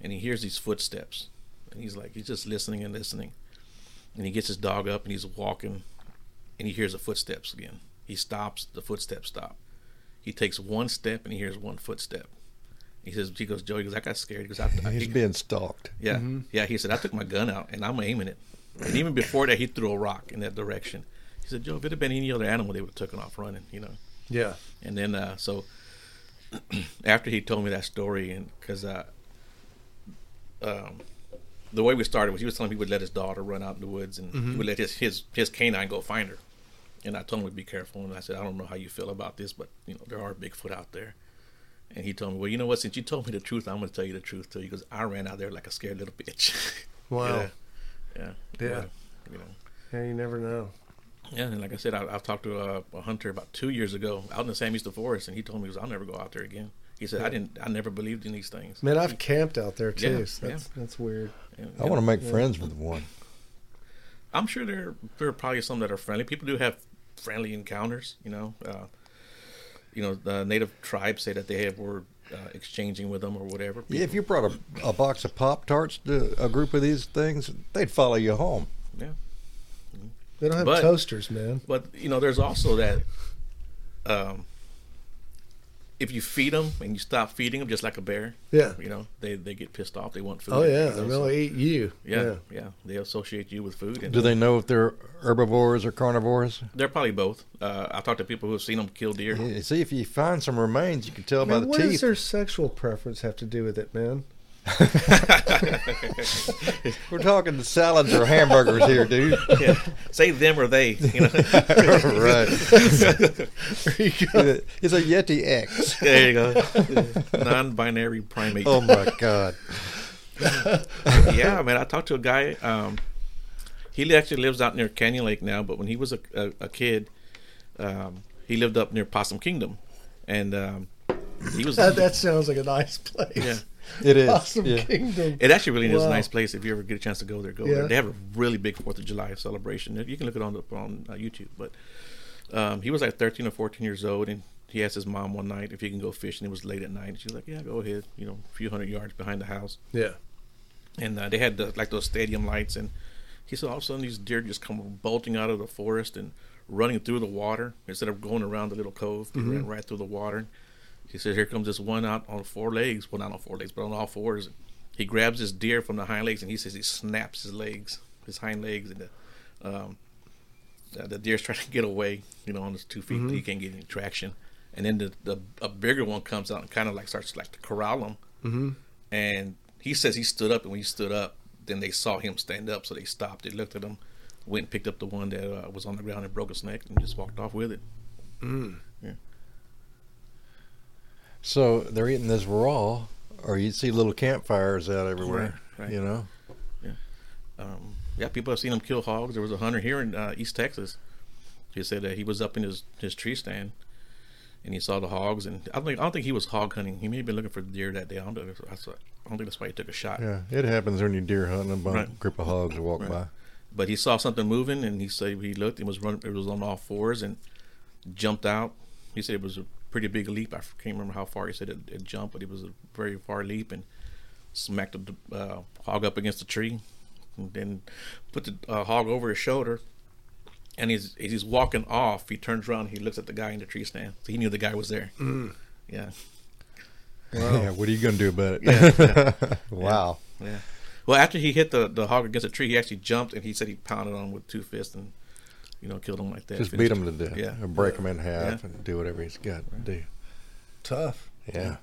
[SPEAKER 5] and he hears these footsteps, and he's like, he's just listening and listening, and he gets his dog up and he's walking, and he hears the footsteps again. He stops, the footsteps stop. He takes one step and he hears one footstep. He says, he goes, Joe, he goes, I got scared. He goes, I, I,
[SPEAKER 3] He's
[SPEAKER 5] he-
[SPEAKER 3] being stalked.
[SPEAKER 5] yeah, yeah. He said I took my gun out and I'm aiming it. And even before that, he threw a rock in that direction. He said, "Joe, if it had been any other animal, they would have taken off running." You know.
[SPEAKER 4] Yeah.
[SPEAKER 5] And then uh, so after he told me that story, and because uh, um, the way we started was he was telling me he would let his daughter run out in the woods and he would let his, his his canine go find her. And I told him to be careful. And I said, I don't know how you feel about this, but you know there are Bigfoot out there. And he told me, well, you know what? Since you told me the truth, I'm going to tell you the truth too. Goes, I ran out there like a scared little bitch.
[SPEAKER 4] Wow.
[SPEAKER 5] yeah. Yeah.
[SPEAKER 4] Yeah.
[SPEAKER 5] You know.
[SPEAKER 4] Yeah, you never know.
[SPEAKER 5] Yeah, and like I said, I, I've talked to a, a hunter about two years ago out in the Sam Houston Forest, and he told me, he goes, "I'll never go out there again." He said, "I didn't, I never believed in these things."
[SPEAKER 4] Man, I've camped out there too.
[SPEAKER 5] Yeah,
[SPEAKER 4] so that's that's weird.
[SPEAKER 5] And,
[SPEAKER 3] I want to make friends with one.
[SPEAKER 5] I'm sure there there are probably some that are friendly. People do have friendly encounters. You know, uh, you know, the native tribes say that they have were uh, exchanging with them or whatever.
[SPEAKER 3] Yeah, if you brought a, a box of Pop Tarts to a group of these things, they'd follow you home.
[SPEAKER 5] yeah.
[SPEAKER 4] They don't have
[SPEAKER 5] But-
[SPEAKER 4] toasters, man.
[SPEAKER 5] But you know, there's also that um, if you feed them and you stop feeding them, just like a bear,
[SPEAKER 4] Yeah.
[SPEAKER 5] you know, they they get pissed off. They want food.
[SPEAKER 4] Oh yeah,
[SPEAKER 5] you know,
[SPEAKER 4] they'll
[SPEAKER 5] so-
[SPEAKER 4] eat you.
[SPEAKER 5] yeah, yeah, They associate you with food. And
[SPEAKER 3] Do they know if they're herbivores or carnivores?
[SPEAKER 5] They're probably both. Uh, I've talked to people who have seen them kill deer.
[SPEAKER 3] Yeah, See, if you find some remains, you can tell by
[SPEAKER 4] Man,
[SPEAKER 3] the
[SPEAKER 4] what does their sexual preference have to do with it, man?
[SPEAKER 3] We're talking salads or hamburgers here, dude.
[SPEAKER 5] Yeah. Say them or they. You know.
[SPEAKER 3] right.
[SPEAKER 4] There you go.
[SPEAKER 3] It's a Yeti X.
[SPEAKER 5] there you go. Non-binary primate.
[SPEAKER 3] Oh my God.
[SPEAKER 5] yeah, man. I talked to a guy. Um, he actually lives out near Canyon Lake now, but when he was a, a, a kid, um, he lived up near Possum Kingdom, and um, he was
[SPEAKER 4] That, that sounds like a nice place.
[SPEAKER 5] yeah
[SPEAKER 3] It is.
[SPEAKER 4] Possum
[SPEAKER 3] yeah.
[SPEAKER 4] Kingdom.
[SPEAKER 5] It actually really is a nice place. If you ever get a chance to go there, go
[SPEAKER 4] Yeah.
[SPEAKER 5] there. They have a really big Fourth of July celebration. You can look it on the, on uh, YouTube. But um, he was like 13 or 14 years old, and he asked his mom one night if he can go fishing. It was late at night. And she was like, "Yeah, go ahead." You know, a few hundred yards behind the house,
[SPEAKER 4] Yeah.
[SPEAKER 5] and uh, they had the, like those stadium lights. And he said all of a sudden these deer just come bolting out of the forest and running through the water instead of going around the little cove. They ran right through the water. He says, "Here comes this one out on four legs. Well, not on four legs, but on all fours. He grabs his deer from the hind legs, and he says he snaps his legs, his hind legs, and the um, uh, the deer's trying to get away. You know, on his two feet, he can't get any traction. And then the, the a bigger one comes out and kind of like starts like to corral him. Mm-hmm. And he says he stood up, and when he stood up, then they saw him stand up, so they stopped. They looked at him, went and picked up the one that uh, was on the ground and broke his neck, and just walked off with it.
[SPEAKER 3] So they're eating this raw, or you'd see little campfires out everywhere.
[SPEAKER 5] Right, right.
[SPEAKER 3] You know.
[SPEAKER 5] um, yeah, people have seen him kill hogs. There was a hunter here in uh, East Texas. He said that he was up in his, his tree stand, and he saw the hogs. And I don't think I don't think he was hog hunting. He may have been looking for deer that day. I don't know. if- I don't think that's why he took a shot.
[SPEAKER 3] Yeah, it happens when you're deer hunting. A bunch,
[SPEAKER 5] Right.
[SPEAKER 3] group of hogs walk
[SPEAKER 5] Right.
[SPEAKER 3] by.
[SPEAKER 5] But he saw something moving, and he said he looked. It was running. It was on all fours and jumped out. He said it was a pretty big leap. I can't remember how far he said it, it jumped, but it was a very far leap and smacked the uh, hog up against the tree, and then put the uh, hog over his shoulder. And he's he's walking off. He turns around. He looks at the guy in the tree stand. So he knew the guy was there. Yeah,
[SPEAKER 3] Yeah, what are you going to do about it? wow.
[SPEAKER 5] yeah. Well, after he hit the, the hog against the tree, he actually jumped and he said he pounded on him with two fists and you know killed him like that.
[SPEAKER 3] Just
[SPEAKER 5] Finished
[SPEAKER 3] beat him
[SPEAKER 5] him.
[SPEAKER 3] to death.
[SPEAKER 5] Yeah.
[SPEAKER 3] Or break him in half
[SPEAKER 5] Yeah.
[SPEAKER 3] and do whatever he's got to do.
[SPEAKER 4] Tough.
[SPEAKER 3] Yeah.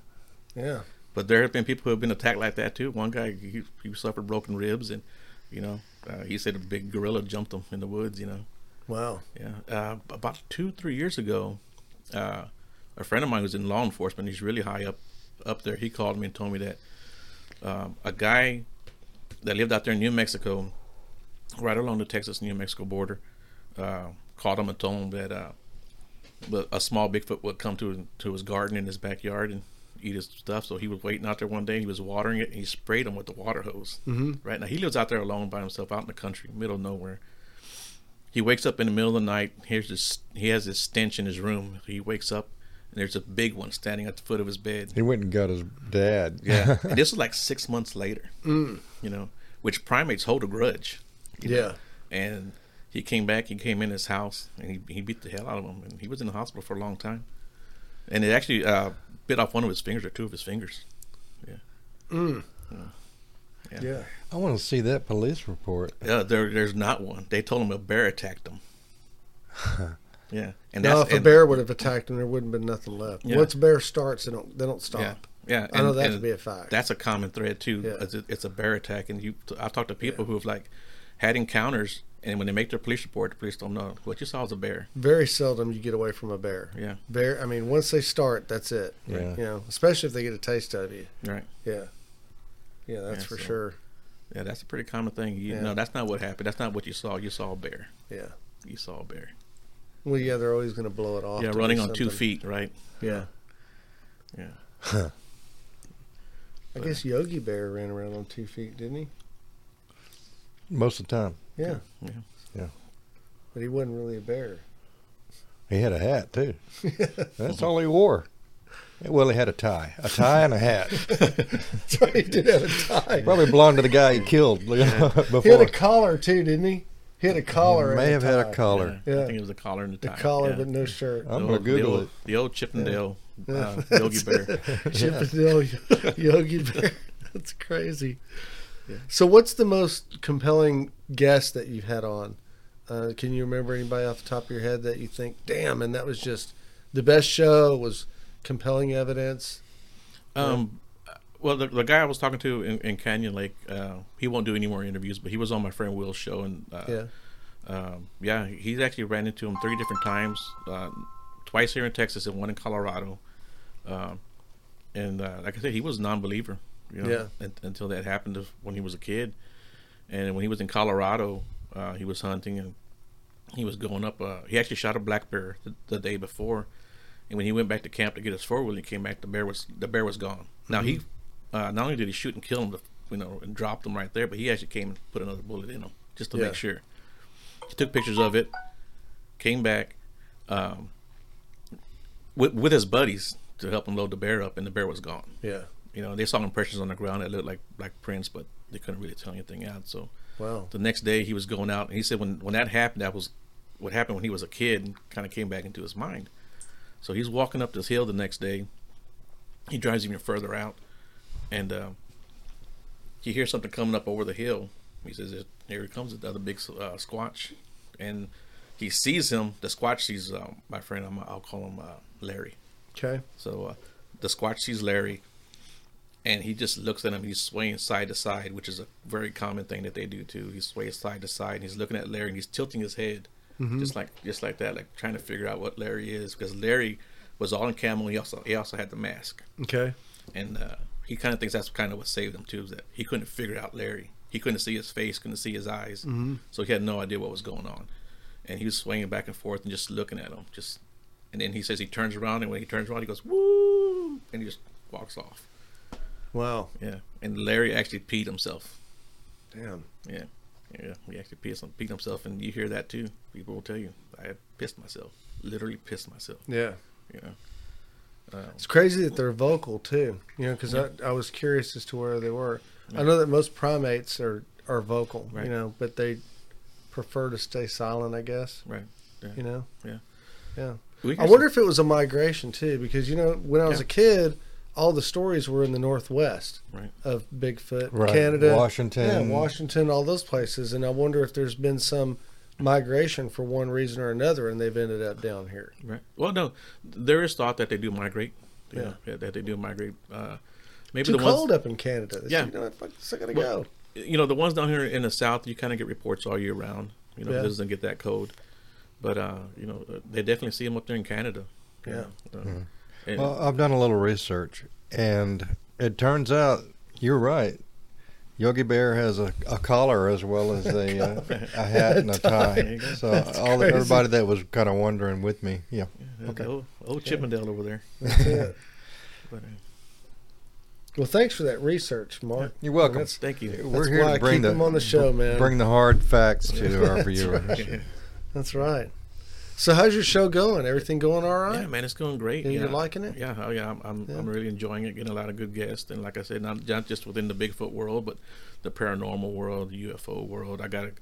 [SPEAKER 4] Yeah.
[SPEAKER 5] But there have been people who have been attacked like that too. One guy he, he suffered broken ribs, and you know uh, he said a big gorilla jumped him in the woods. You know,
[SPEAKER 4] Wow.
[SPEAKER 5] yeah. Uh, about two three years ago, uh, a friend of mine who's in law enforcement. He's really high up up there. He called me and told me that um, a guy that lived out there in New Mexico, right along the Texas New Mexico border, uh, called him and told him that uh, a small Bigfoot would come to to his garden in his backyard and eat his stuff. So he was waiting out there one day. He was watering it and he sprayed him with the water hose. Mm-hmm. Right now he lives out there alone by himself, out in the country, middle of nowhere. He wakes up in the middle of the night. Here's this. He has this stench in his room. He wakes up and there's a big one standing at the foot of his bed.
[SPEAKER 3] He went and got his dad.
[SPEAKER 5] Yeah, and this was like six months later. You know, which primates hold a grudge.
[SPEAKER 4] Yeah.
[SPEAKER 5] And he came back. He came in his house and he he beat the hell out of him. And he was in the hospital for a long time. And it actually uh, bit off one of his fingers or two of his fingers.
[SPEAKER 4] Yeah. Yeah.
[SPEAKER 3] I want to see that police report.
[SPEAKER 5] Uh, there, there's not one. They told him a bear attacked him. yeah, and
[SPEAKER 4] Now,
[SPEAKER 5] that's
[SPEAKER 4] if a
[SPEAKER 5] and-
[SPEAKER 4] bear would have attacked him, there wouldn't have been nothing left.
[SPEAKER 5] Yeah.
[SPEAKER 4] Once a bear starts, they don't they don't stop.
[SPEAKER 5] Yeah, yeah.
[SPEAKER 4] I know
[SPEAKER 5] and-
[SPEAKER 4] that to be a fact.
[SPEAKER 5] That's a common thread too.
[SPEAKER 4] Yeah.
[SPEAKER 5] It's, a, it's a bear attack, and you. I've talked to people who have like had encounters, and when they make their police report, the police don't know what you saw was a bear.
[SPEAKER 4] Very seldom you get away from a bear.
[SPEAKER 5] Yeah,
[SPEAKER 4] Bear. I mean, once they start, that's it.
[SPEAKER 3] Yeah.
[SPEAKER 4] You know, especially if they get a taste of you.
[SPEAKER 5] right.
[SPEAKER 4] Yeah. Yeah, that's
[SPEAKER 5] Yeah,
[SPEAKER 4] for
[SPEAKER 5] so-
[SPEAKER 4] sure.
[SPEAKER 5] Yeah, that's a pretty common thing. You,
[SPEAKER 4] Yeah.
[SPEAKER 5] No, that's not what happened. That's not what you saw. You saw a bear.
[SPEAKER 4] Yeah.
[SPEAKER 5] You saw a bear.
[SPEAKER 4] Well, yeah, they're always going to blow it off.
[SPEAKER 5] yeah, running on two feet. Right.
[SPEAKER 4] Yeah.
[SPEAKER 5] Yeah.
[SPEAKER 4] I guess Yogi Bear ran around on two feet, didn't he?
[SPEAKER 3] Most of the time.
[SPEAKER 4] Yeah.
[SPEAKER 5] Yeah.
[SPEAKER 3] Yeah.
[SPEAKER 4] But he wasn't really a bear.
[SPEAKER 3] He had a hat, too. That's all he wore. Well, he had a tie. A tie and a hat.
[SPEAKER 4] That's right. He did have a tie.
[SPEAKER 3] Probably belonged to the guy he killed before.
[SPEAKER 4] He had a collar too, didn't he? He had a collar.
[SPEAKER 3] May
[SPEAKER 4] and
[SPEAKER 3] have had a
[SPEAKER 4] tie.
[SPEAKER 3] collar.
[SPEAKER 5] Yeah.
[SPEAKER 4] Yeah.
[SPEAKER 5] I think it was a collar and the
[SPEAKER 4] The
[SPEAKER 5] tie.
[SPEAKER 4] collar,
[SPEAKER 5] yeah.
[SPEAKER 4] but no shirt.
[SPEAKER 3] I'm
[SPEAKER 5] The
[SPEAKER 3] gonna Google
[SPEAKER 5] the
[SPEAKER 3] it.
[SPEAKER 5] old, The old Chippendale
[SPEAKER 4] Yeah.
[SPEAKER 5] uh, Yogi Bear.
[SPEAKER 4] Chippendale Yogi Bear. That's crazy. So, what's the most compelling guest that you've had on? Uh, can you remember anybody off the top of your head that you think, damn, and that was just the best show? Was compelling evidence?
[SPEAKER 5] Um, well, the, the guy I was talking to in, in Canyon Lake, uh, he won't do any more interviews, but he was on my friend Will's show, and uh,
[SPEAKER 4] Yeah.
[SPEAKER 5] um, yeah, he's actually ran into him three different times, uh, twice here in Texas and one in Colorado. Um, and uh, like I said, he was a non-believer, you know,
[SPEAKER 4] Yeah.
[SPEAKER 5] un- until that happened when he was a kid. And when he was in Colorado, uh, he was hunting and he was going up. Uh, he actually shot a black bear the, the day before, and when he went back to camp to get his four wheel, he came back. The bear was the bear was gone. Now he uh, not only did he shoot and kill him, you know, and dropped him right there, but he actually came and put another bullet in him just to
[SPEAKER 4] Yeah.
[SPEAKER 5] make sure. He took pictures of it, came back um, with with his buddies to help him load the bear up, and the bear was gone.
[SPEAKER 4] Yeah.
[SPEAKER 5] You know, they saw impressions on the ground that looked like like prints, but they couldn't really tell anything out. So
[SPEAKER 4] Wow.
[SPEAKER 5] the next day he was going out and he said when when that happened that was what happened when he was a kid and kind of came back into his mind so he's walking up this hill the next day he drives even further out and uh, he hears something coming up over the hill he says here it comes the other big uh, squatch and he sees him the squatch sees uh, my friend I'm, i'll call him uh, larry
[SPEAKER 4] Okay.
[SPEAKER 5] so uh, the Squatch sees Larry, and he just looks at him. He's swaying side to side, which is a very common thing that they do too. He sways side to side, and he's looking at Larry, and he's tilting his head, just like just like that, like trying to figure out what Larry is, because Larry was all in camo. He also he also had the mask,
[SPEAKER 4] Okay.
[SPEAKER 5] and uh, he kind of thinks that's kind of what saved him too, is that he couldn't figure out Larry. He couldn't see his face, couldn't see his eyes, so he had no idea what was going on, and he was swaying back and forth and just looking at him, just. And then he says he turns around, and when he turns around, he goes woo, and he just walks off.
[SPEAKER 4] Wow.
[SPEAKER 5] Yeah, and Larry actually peed himself.
[SPEAKER 4] Damn.
[SPEAKER 5] Yeah, yeah, he actually peed, peed himself, and you hear that too. People will tell you, I pissed myself, literally pissed myself.
[SPEAKER 4] Yeah.
[SPEAKER 5] You um, know,
[SPEAKER 4] It's crazy that they're vocal too. You know, because I, I was curious as to where they were. I know that most primates are are vocal.
[SPEAKER 5] Right.
[SPEAKER 4] You know, but they prefer to stay silent. I guess.
[SPEAKER 5] right? Yeah.
[SPEAKER 4] You know.
[SPEAKER 5] Yeah.
[SPEAKER 4] Yeah. I wonder if it was a migration too, because you know when I was
[SPEAKER 5] Yeah.
[SPEAKER 4] a kid, all the stories were in the northwest
[SPEAKER 5] Right.
[SPEAKER 4] of Bigfoot,
[SPEAKER 3] Right.
[SPEAKER 4] Canada,
[SPEAKER 3] Washington.
[SPEAKER 4] yeah, Washington, all those places, and I wonder if there's been some migration for one reason or another, and they've ended up down here.
[SPEAKER 5] Right. Well, no, there is thought that they do migrate.
[SPEAKER 4] Yeah.
[SPEAKER 5] know, yeah, that they do migrate. Uh, maybe
[SPEAKER 4] Too
[SPEAKER 5] the ones,
[SPEAKER 4] cold up in Canada. They
[SPEAKER 5] Yeah.
[SPEAKER 4] said, you know fuck this, I gotta
[SPEAKER 5] Well,
[SPEAKER 4] go.
[SPEAKER 5] you know, the ones down here in the south, you kind of get reports all year round. You know,
[SPEAKER 4] Yeah.
[SPEAKER 5] it doesn't get that cold, but uh, you know, uh, they definitely see them up there in Canada. you
[SPEAKER 4] Yeah.
[SPEAKER 5] know, uh, and-
[SPEAKER 3] Well, I've done a little research, and it turns out you're right. Yogi Bear has a, a collar as well as a, uh, a hat and a tie.
[SPEAKER 5] you go.
[SPEAKER 3] So all the, everybody that was kind of wondering with me, yeah.
[SPEAKER 5] okay. Old, old Chippendale over there.
[SPEAKER 4] That's it.
[SPEAKER 5] But, uh,
[SPEAKER 4] Well, thanks for that research, Mark.
[SPEAKER 3] You're welcome.
[SPEAKER 4] That's,
[SPEAKER 5] thank you.
[SPEAKER 3] We're
[SPEAKER 4] that's
[SPEAKER 3] here
[SPEAKER 4] why
[SPEAKER 3] to bring
[SPEAKER 4] keep
[SPEAKER 3] the
[SPEAKER 4] him on the show, man.
[SPEAKER 3] bring the hard facts to our viewers.
[SPEAKER 4] that's right. So, how's your show going? Everything going all right?
[SPEAKER 5] Yeah, man, it's going great.
[SPEAKER 4] Yeah,
[SPEAKER 5] Yeah,
[SPEAKER 4] you're liking it?
[SPEAKER 5] Yeah, oh, yeah, I'm, I'm,
[SPEAKER 4] Yeah.
[SPEAKER 5] I'm really enjoying it. Getting a lot of good guests, and like I said, not, not just within the Bigfoot world, but the paranormal world, the UFO world. I got a,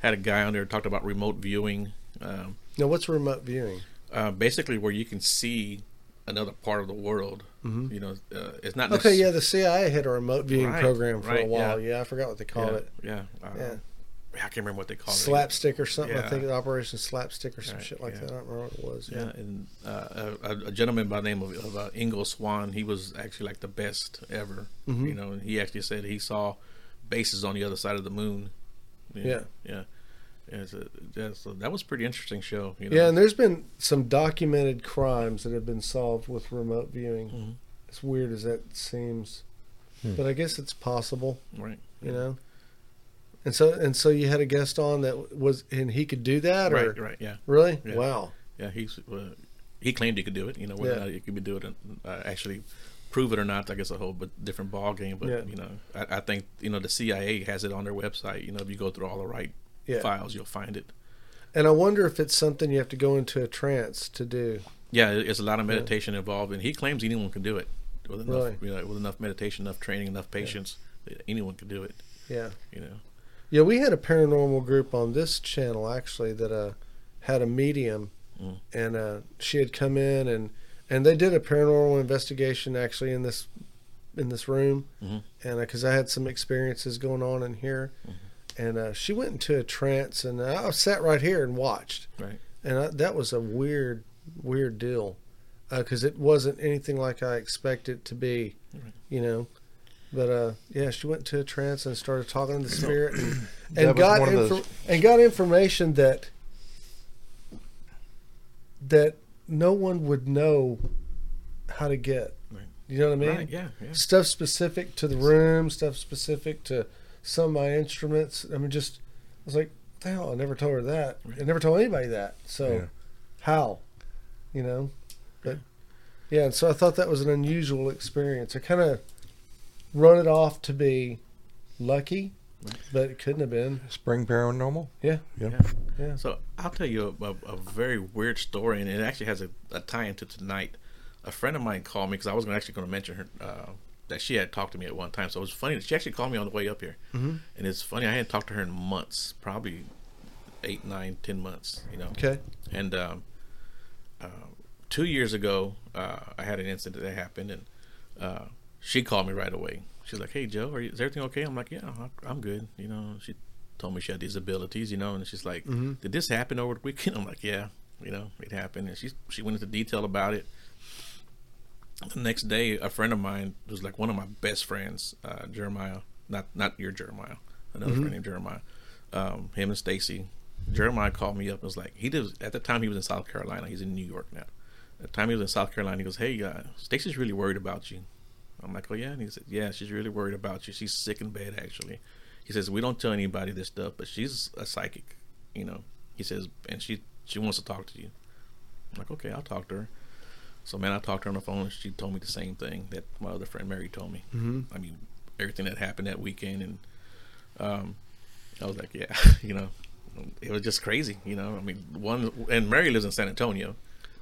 [SPEAKER 5] had a guy on there talked about remote viewing, um,
[SPEAKER 4] Now, what's remote viewing?
[SPEAKER 5] uh, basically where you can see another part of the world.
[SPEAKER 4] Mhm.
[SPEAKER 5] You know, uh, it's not
[SPEAKER 4] Okay,
[SPEAKER 5] necess-
[SPEAKER 4] yeah, the CIA had a remote viewing
[SPEAKER 5] Right,
[SPEAKER 4] program for a while.
[SPEAKER 5] yeah.
[SPEAKER 4] Yeah. I forgot what they called it.
[SPEAKER 5] Yeah, uh,
[SPEAKER 4] Yeah.
[SPEAKER 5] I can't remember what they call it.
[SPEAKER 4] Slapstick or something. I
[SPEAKER 5] Yeah.
[SPEAKER 4] think Operation Slapstick or some
[SPEAKER 5] Right,
[SPEAKER 4] shit like
[SPEAKER 5] yeah.
[SPEAKER 4] that. I don't remember what it was.
[SPEAKER 5] Yeah, and uh, a, a gentleman by the name of, of uh, Ingo Swann, he was actually like the best ever.
[SPEAKER 4] Mhm.
[SPEAKER 5] You know, and he actually said he saw bases on the other side of the moon.
[SPEAKER 4] Yeah.
[SPEAKER 5] yeah, yeah. So, yeah, so that was a pretty interesting show. You know?
[SPEAKER 4] Yeah, and there's been some documented crimes that have been solved with remote viewing.
[SPEAKER 5] Mhm.
[SPEAKER 4] As weird as that seems,
[SPEAKER 3] Hmm.
[SPEAKER 4] but I guess it's possible.
[SPEAKER 5] right,
[SPEAKER 4] You know. And so and so you had a guest on that was and he could do that or
[SPEAKER 5] right, right. Yeah,
[SPEAKER 4] really
[SPEAKER 5] Yeah.
[SPEAKER 4] wow
[SPEAKER 5] yeah. He's uh, he claimed he could do it. You know, whether
[SPEAKER 4] Yeah.
[SPEAKER 5] or not he could do it, uh, actually prove it or not, I guess a whole but different ball game. But
[SPEAKER 4] Yeah.
[SPEAKER 5] you know, I, I think you know the CIA has it on their website. You know, if you go through all the right files, you'll find it.
[SPEAKER 4] and I wonder if it's something you have to go into a trance to do
[SPEAKER 5] Yeah, it's a lot of meditation involved, and he claims anyone can do it with enough,
[SPEAKER 4] Really?
[SPEAKER 5] you know, with enough meditation, enough training, enough patience. Anyone can do it.
[SPEAKER 4] yeah
[SPEAKER 5] You know,
[SPEAKER 4] yeah we had a paranormal group on this channel actually that uh had a medium
[SPEAKER 5] Mm.
[SPEAKER 4] and uh she had come in and and they did a paranormal investigation actually in this in this room
[SPEAKER 5] Mhm.
[SPEAKER 4] and because I had some experiences going on in here
[SPEAKER 5] Mm-hmm.
[SPEAKER 4] and uh, she went into a trance and I sat right here and watched
[SPEAKER 5] right?
[SPEAKER 4] and I, that was a weird weird deal because it wasn't anything like I expected it to be
[SPEAKER 5] Right.
[SPEAKER 4] you know but uh yeah she went to a trance and started talking to the spirit and, and got infor- and got information that that no one would know how to get
[SPEAKER 5] Right.
[SPEAKER 4] you know what I mean
[SPEAKER 5] right? Yeah, yeah.
[SPEAKER 4] stuff specific to the room, stuff specific to some of my instruments. I mean, just I was like, "What the hell, I never told her that. I never told anybody that. So
[SPEAKER 3] Yeah.
[SPEAKER 4] how, you know? But yeah, and so I thought that was an unusual experience. I kind of run it off to be lucky, but it couldn't have been.
[SPEAKER 3] Spring paranormal.
[SPEAKER 4] Yeah.
[SPEAKER 3] Yeah.
[SPEAKER 4] Yeah.
[SPEAKER 5] So I'll tell you a, a, a very weird story, and it actually has a, a tie into tonight. A friend of mine called me because I was actually going to mention her uh, that she had talked to me at one time. So it was funny. that She actually called me on the way up here, mm-hmm. and it's funny. I hadn't talked to her in months, probably eight, nine, ten months. You know.
[SPEAKER 4] Okay.
[SPEAKER 5] And um, uh, two years ago, uh, I had an incident that happened, and uh, she called me right away. She's like, "Hey, Joe, are you, is everything okay?" I'm like, "Yeah, I'm good." You know, she told me she had these abilities, you know, and she's like, "Did this happen over the weekend?" I'm like, "Yeah, you know, it happened." And she she went into detail about it. The next day, a friend of mine was like one of my best friends, uh, Jeremiah, not not your Jeremiah, another friend named Jeremiah. Um, him and Stacy. Jeremiah called me up and was like, he did at the time he was in South Carolina. He's in New York now. At the time he was in South Carolina, he goes, "Hey, uh, Stacy's really worried about you." I'm like, "Oh yeah," and he said, "Yeah, she's really worried about you. She's sick in bed actually." He says, "We don't tell anybody this stuff, but she's a psychic, you know." He says, "And she she wants to talk to you." I'm like, "Okay, I'll talk to her." So man, I talked to her on the phone. and She told me the same thing that my other friend Mary told me. Mm-hmm. I mean, everything that happened that weekend, and um, I was like, "Yeah," you know, it was just crazy, you know. I mean, one and Mary lives in San Antonio,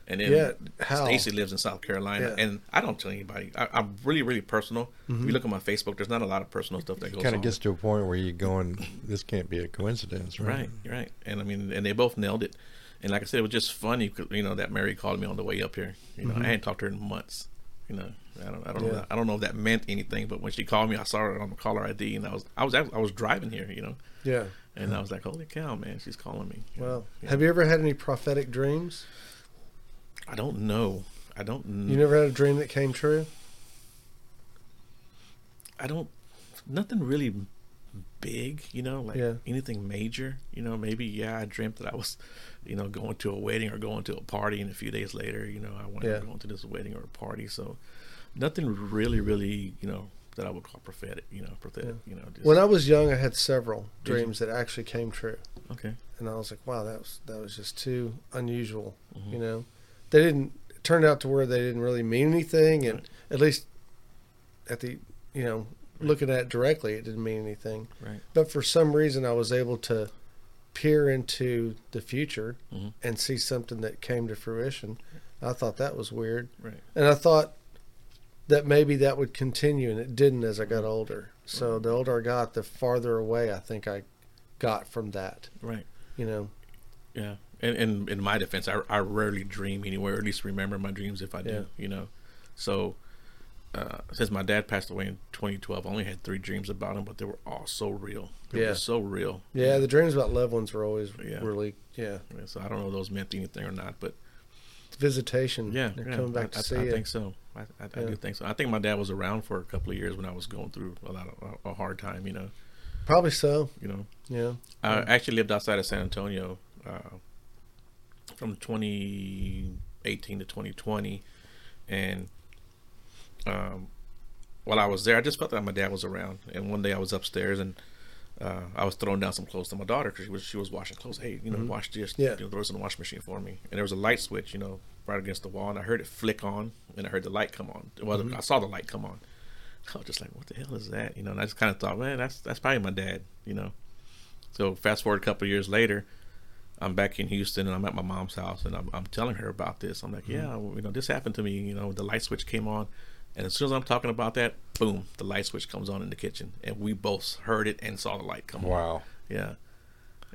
[SPEAKER 5] and then
[SPEAKER 4] Yeah, how?
[SPEAKER 5] Stacy lives in South Carolina,
[SPEAKER 4] Yeah.
[SPEAKER 5] and I don't tell anybody. I, I'm really, really personal. If you mm-hmm. look at my Facebook, there's not a lot of personal stuff that goes on Kind
[SPEAKER 3] of gets to a point where you're going, this can't be a coincidence, right?
[SPEAKER 5] right, right, and I mean, and they both nailed it. And like I said, it was just funny, 'cause, you know, that Mary called me on the way up here. You know, I mm-hmm. hadn't talked to her in months. You know, I don't, I don't, know,
[SPEAKER 4] Yeah.
[SPEAKER 5] that- I don't know if that meant anything, but when she called me, I saw her on the caller ID, and I was, I was, I was driving here, you know,
[SPEAKER 4] Yeah.
[SPEAKER 5] and I was like, holy cow, man, she's calling me.
[SPEAKER 4] Well,
[SPEAKER 5] yeah.
[SPEAKER 4] have you ever had any prophetic dreams?
[SPEAKER 5] I don't know. I don't.
[SPEAKER 4] You never had a dream that came true?
[SPEAKER 5] I don't. Nothing really big, you know, like
[SPEAKER 4] Yeah.
[SPEAKER 5] anything major. You know, maybe yeah, I dreamt that I was, you know, going to a wedding or going to a party, and a few days later, you know, I went
[SPEAKER 4] Yeah.
[SPEAKER 5] going to this wedding or a party. So, nothing really, really, you know, that I would call prophetic. You know, prophetic. You know, just,
[SPEAKER 4] When I was young, I had several dreams that actually came true,
[SPEAKER 5] okay,
[SPEAKER 4] and I was like, "Wow, that was that was just too unusual."
[SPEAKER 5] Mhm.
[SPEAKER 4] You know, they didn't it turned out to where they didn't really mean anything, and
[SPEAKER 5] Right.
[SPEAKER 4] at least at the you know looking at it directly, it didn't mean anything.
[SPEAKER 5] right,
[SPEAKER 4] But for some reason, I was able to peer into the future
[SPEAKER 5] Mhm.
[SPEAKER 4] and see something that came to fruition. I thought that was weird,
[SPEAKER 5] right,
[SPEAKER 4] and I thought that maybe that would continue, and it didn't as I got older. So the older I got, the farther away I think I got from that.
[SPEAKER 5] right.
[SPEAKER 4] You know,
[SPEAKER 5] Yeah, and, and in my defense, I, I rarely dream anyway, or at least remember my dreams if I do.
[SPEAKER 4] Yeah.
[SPEAKER 5] You know, so uh, since my dad passed away in 2012, I only had three dreams about him, but they were all so real. They
[SPEAKER 4] Yeah.
[SPEAKER 5] were so real.
[SPEAKER 4] yeah, the dreams about loved ones were always
[SPEAKER 5] Yeah.
[SPEAKER 4] really yeah
[SPEAKER 5] Yeah, So I don't know if those meant anything or not, but
[SPEAKER 4] visitation.
[SPEAKER 5] yeah,
[SPEAKER 4] they're
[SPEAKER 5] yeah,
[SPEAKER 4] coming back
[SPEAKER 5] I,
[SPEAKER 4] to
[SPEAKER 5] I,
[SPEAKER 4] see
[SPEAKER 5] I think so. I, I, I do think so. I think my dad was around for a couple of years when I was going through a lot of a, a hard time. You know,
[SPEAKER 4] Probably so.
[SPEAKER 5] you know.
[SPEAKER 4] Yeah,
[SPEAKER 5] I actually lived outside of San Antonio uh, from 2018 to 2020, and um, while I was there, I just felt that my dad was around. And one day I was upstairs and uh, I was throwing down some clothes to my daughter because she was she was washing clothes. Hey, you know, wash this.
[SPEAKER 4] Mm-hmm. Yeah.
[SPEAKER 5] you know, throw this in the washing machine for me. And there was a light switch, you know, right against the wall, and I heard it flick on, and I heard the light come on. Well,
[SPEAKER 4] Mm-hmm.
[SPEAKER 5] I saw the light come on. I was just like, "What the hell is that?" You know, and I just kind of thought, "Man, that's that's probably my dad." You know. So fast forward a couple of years later, I'm back in Houston and I'm at my mom's house and I'm, I'm telling her about this. I'm like, yeah, well, you know, this happened to me. You know, the light switch came on, and as soon as I'm talking about that, boom, the light switch comes on in the kitchen, and we both heard it and saw the light come on.
[SPEAKER 3] Wow.
[SPEAKER 5] Yeah,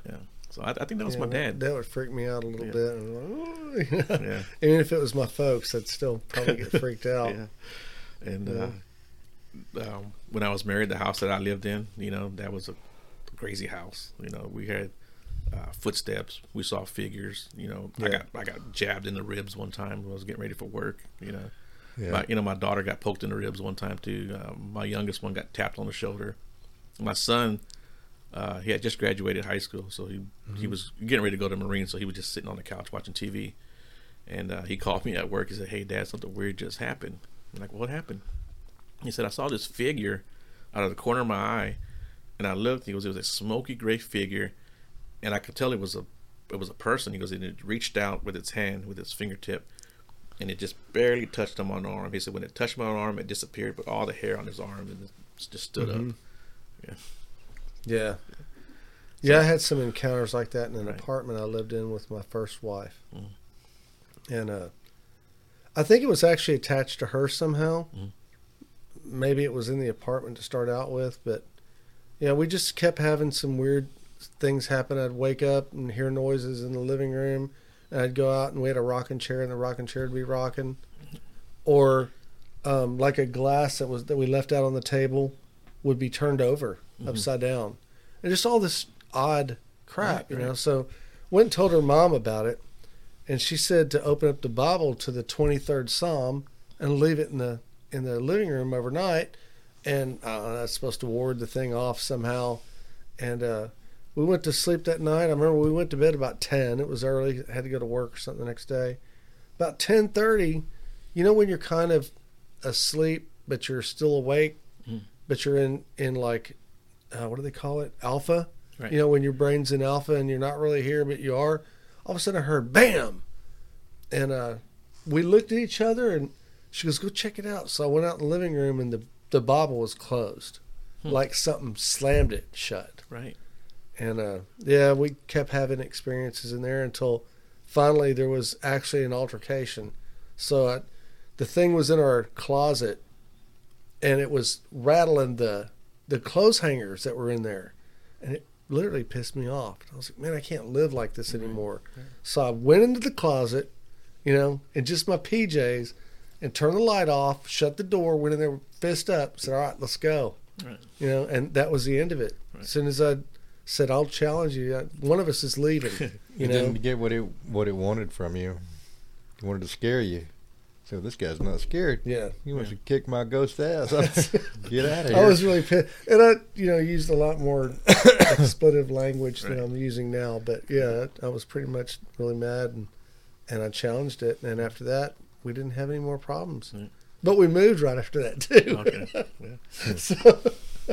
[SPEAKER 5] yeah. So I, I think that was
[SPEAKER 4] Yeah,
[SPEAKER 5] my dad.
[SPEAKER 4] That would freak me out a little
[SPEAKER 5] Yeah.
[SPEAKER 4] bit. Like, "Oh,"
[SPEAKER 5] Yeah.
[SPEAKER 4] Even if it was my folks, I'd still probably get freaked out.
[SPEAKER 5] Yeah. And uh, um, when I was married, the house that I lived in, you know, that was a crazy house. You know, we had uh, footsteps. We saw figures. You know, I got I got jabbed in the ribs one time when I was getting ready for work. You know,
[SPEAKER 3] Yeah.
[SPEAKER 5] my, you know, my daughter got poked in the ribs one time too. Um, my youngest one got tapped on the shoulder. My son, uh, he had just graduated high school, so he he was getting ready to go to the Marine, so he was just sitting on the couch watching TV. And uh, he called me at work. He said, "Hey, Dad, something weird just happened." I'm like, "What happened?" He said, "I saw this figure out of the corner of my eye, and I looked. He goes, it was a smoky gray figure, and I could tell it was a it was a person. He goes, and it reached out with its hand, with its fingertip, and it just barely touched him on the arm. He said when it touched my arm, it disappeared, but all the hair on his arm and it just stood
[SPEAKER 4] Mhm.
[SPEAKER 5] up.
[SPEAKER 4] Yeah. Yeah, yeah. I had some encounters like that in an
[SPEAKER 5] Right.
[SPEAKER 4] apartment I lived in with my first wife.
[SPEAKER 5] Mhm.
[SPEAKER 4] And uh, I think it was actually attached to her somehow.
[SPEAKER 5] Mhm.
[SPEAKER 4] Maybe it was in the apartment to start out with, but yeah, we just kept having some weird things happen. I'd wake up and hear noises in the living room, and I'd go out and we had a rocking chair, and the rocking chair would be rocking, or um, like a glass that was that we left out on the table would be turned over upside down, and just all this odd crap,
[SPEAKER 5] Right,
[SPEAKER 4] you
[SPEAKER 5] right.
[SPEAKER 4] know. So went and told her mom about it, and she said to open up the Bible to the twenty third Psalm and leave it in the in the living room overnight, and uh, that's supposed to ward the thing off somehow, and uh, we went to sleep that night. I remember we went to bed about ten. It was early. Had to go to work or something the next day. About ten thirty, you know when you're kind of asleep but you're still awake,
[SPEAKER 5] Mhm.
[SPEAKER 4] but you're in in like uh, what do they call it? Alpha.
[SPEAKER 5] Right.
[SPEAKER 4] You know when your brain's in alpha and you're not really here but you are. All of a sudden I heard bam, and uh, we looked at each other and she goes, "Go check it out." So I went out in the living room and the the Bible was closed,
[SPEAKER 5] Hmm.
[SPEAKER 4] like something slammed it shut.
[SPEAKER 5] Right.
[SPEAKER 4] And uh, yeah, we kept having experiences in there until finally there was actually an altercation. So I, the thing was in our closet, and it was rattling the the clothes hangers that were in there, and it literally pissed me off. I was like, man, I can't live like this anymore. So I went into the closet, you know, in just my PJs, and turned the light off, shut the door, went in there, fist up, said, all right, let's go
[SPEAKER 5] Right.
[SPEAKER 4] you know, and that was the end of it.
[SPEAKER 5] Right.
[SPEAKER 4] As soon as I said, "I'll challenge you," one of us is leaving. You
[SPEAKER 3] it
[SPEAKER 4] know,
[SPEAKER 3] didn't get what it what it wanted from you. It wanted to scare you. So this guy's not scared.
[SPEAKER 4] yeah.
[SPEAKER 3] He wants to kick my ghost ass. Get out of here.
[SPEAKER 4] I was really pissed, and I, you know, used a lot more expletive language than I'm using now. But yeah, I was pretty much really mad, and and I challenged it. And after that, we didn't have any more problems.
[SPEAKER 5] Right.
[SPEAKER 4] But we moved right after that too.
[SPEAKER 5] Okay. Yeah.
[SPEAKER 4] so,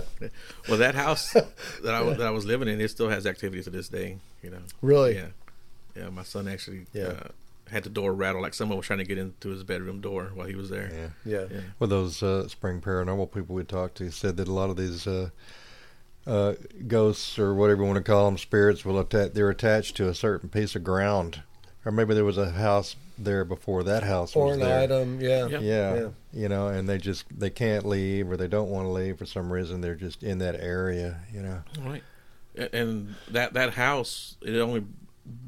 [SPEAKER 5] Well, that house that I was that I was living in, it still has activity to this day. You know.
[SPEAKER 4] really,
[SPEAKER 5] Yeah. Yeah. My son actually
[SPEAKER 4] Yeah.
[SPEAKER 5] uh, had the door rattle like someone was trying to get into his bedroom door while he was there.
[SPEAKER 3] yeah.
[SPEAKER 4] yeah,
[SPEAKER 5] Yeah.
[SPEAKER 3] Well, those uh, spring paranormal people we talked to said that a lot of these uh, uh, ghosts or whatever you want to call them, spirits, will atta- they're attached to a certain piece of ground, or maybe there was a house there before that house
[SPEAKER 4] or
[SPEAKER 3] was
[SPEAKER 4] an
[SPEAKER 3] there.
[SPEAKER 4] item. Yeah,
[SPEAKER 5] Yeah.
[SPEAKER 3] Yeah,
[SPEAKER 4] Yeah.
[SPEAKER 3] you know, and they just they can't leave or they don't want to leave for some reason. They're just in that area, you know.
[SPEAKER 5] Right. And that that house it only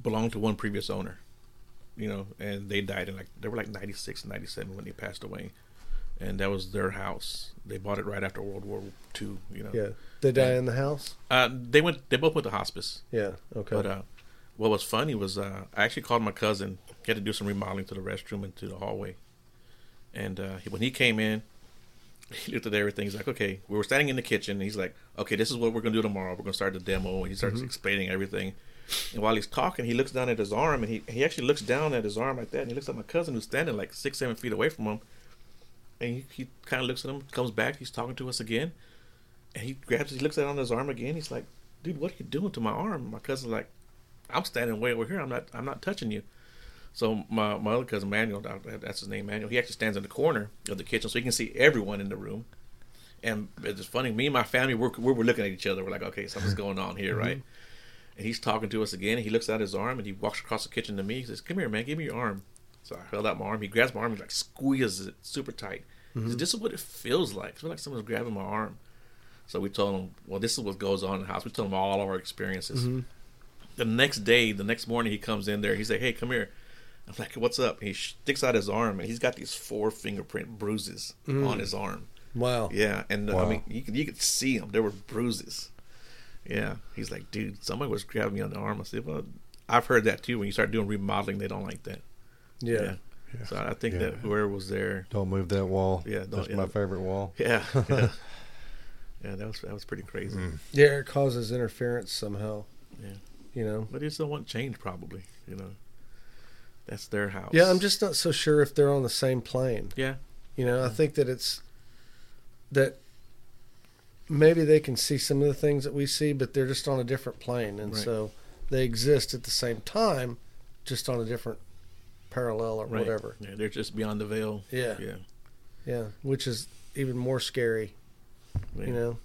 [SPEAKER 5] belonged to one previous owner. You know, and they died in like they were like 96 and 97 when they passed away. And that was their house. They bought it right after World War II, you know.
[SPEAKER 4] yeah. They die in the house.
[SPEAKER 5] Uh, they went they both went to hospice.
[SPEAKER 4] Yeah. Okay.
[SPEAKER 5] But uh, what was funny was uh, I actually called my cousin. He had to do some remodeling to the restroom and to the hallway. And uh, when he came in, he looked at everything. He's like, "Okay." We were standing in the kitchen. And he's like, "Okay, this is what we're gonna do tomorrow. We're gonna start the demo." And he starts explaining everything. And while he's talking, he looks down at his arm, and he he actually looks down at his arm like that. And he looks at my cousin who's standing like six, seven feet away from him. And he, he kind of looks at him, comes back. He's talking to us again, and he grabs. He looks at it on his arm again. He's like, "Dude, what are you doing to my arm?" My cousin's like, I'm standing way over here. I'm not. I'm not touching you. So my my other cousin Manuel, that's his name, Manuel. He actually stands in the corner of the kitchen, so he can see everyone in the room. And it's funny. Me and my family, we're we were looking at each other. We're like, okay, something's going on here, right? Mm-hmm. And he's talking to us again. And he looks at his arm and he walks across the kitchen to me. He says, "Come here, man. Give me your arm." So I held out my arm. He grabs my arm. He like squeezes it super tight. He says, mm-hmm. "This is what it feels like. It feels like someone's grabbing my arm." So we told him, "Well, this is what goes on in the house." We told him all of our experiences mm-hmm. the next day, the next morning, he comes in there. He's like, "Hey, come here." I'm like, "What's up?" He sticks out his arm, and he's got these four fingerprint bruises on his arm.
[SPEAKER 4] wow.
[SPEAKER 5] Yeah, and uh, I mean, you could you could see them. There were bruises. Yeah, he's like, "Dude, somebody was grabbing me on the arm." I said, "Well, I've heard that too. When you start doing remodeling, they don't like that."
[SPEAKER 4] Yeah.
[SPEAKER 5] So I think
[SPEAKER 3] Yeah.
[SPEAKER 5] that whoever was there,
[SPEAKER 3] Don't move that wall.
[SPEAKER 5] Yeah, don't-
[SPEAKER 3] that's
[SPEAKER 5] yeah.
[SPEAKER 3] my favorite wall.
[SPEAKER 5] yeah, yeah, yeah, that was that was pretty crazy.
[SPEAKER 4] Yeah, it causes interference somehow.
[SPEAKER 5] Yeah.
[SPEAKER 4] You know.
[SPEAKER 5] But they just don't want change, probably. You know, that's their house.
[SPEAKER 4] Yeah, I'm just not so sure if they're on the same plane.
[SPEAKER 5] yeah.
[SPEAKER 4] You know, I think that it's that maybe they can see some of the things that we see, but they're just on a different plane, and
[SPEAKER 5] Right.
[SPEAKER 4] so they exist at the same time, just on a different parallel or
[SPEAKER 5] Right.
[SPEAKER 4] whatever.
[SPEAKER 5] Yeah, they're just beyond the veil.
[SPEAKER 4] Yeah.
[SPEAKER 5] Yeah.
[SPEAKER 4] Yeah, which is even more scary.
[SPEAKER 5] yeah.
[SPEAKER 4] You know.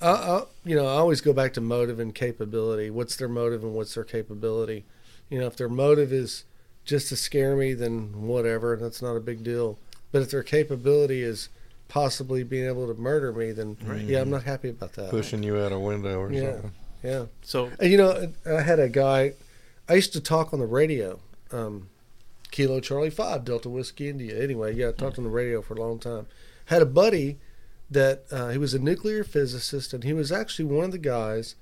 [SPEAKER 4] I, I, you know, I always go back to motive and capability. What's their motive and what's their capability? You know, if their motive is just to scare me, then whatever, that's not a big deal. But if their capability is possibly being able to murder me, then
[SPEAKER 5] Right.
[SPEAKER 4] yeah, I'm not happy about that.
[SPEAKER 3] Pushing you out a window or
[SPEAKER 4] Yeah.
[SPEAKER 3] something.
[SPEAKER 4] Yeah.
[SPEAKER 5] So
[SPEAKER 4] And, you know, I had a guy. I used to talk on the radio. Um, Kilo Charlie Five Delta Whiskey India. Anyway, yeah, I talked on the radio for a long time. Had a buddy that uh, he was a nuclear physicist, and he was actually one of the guys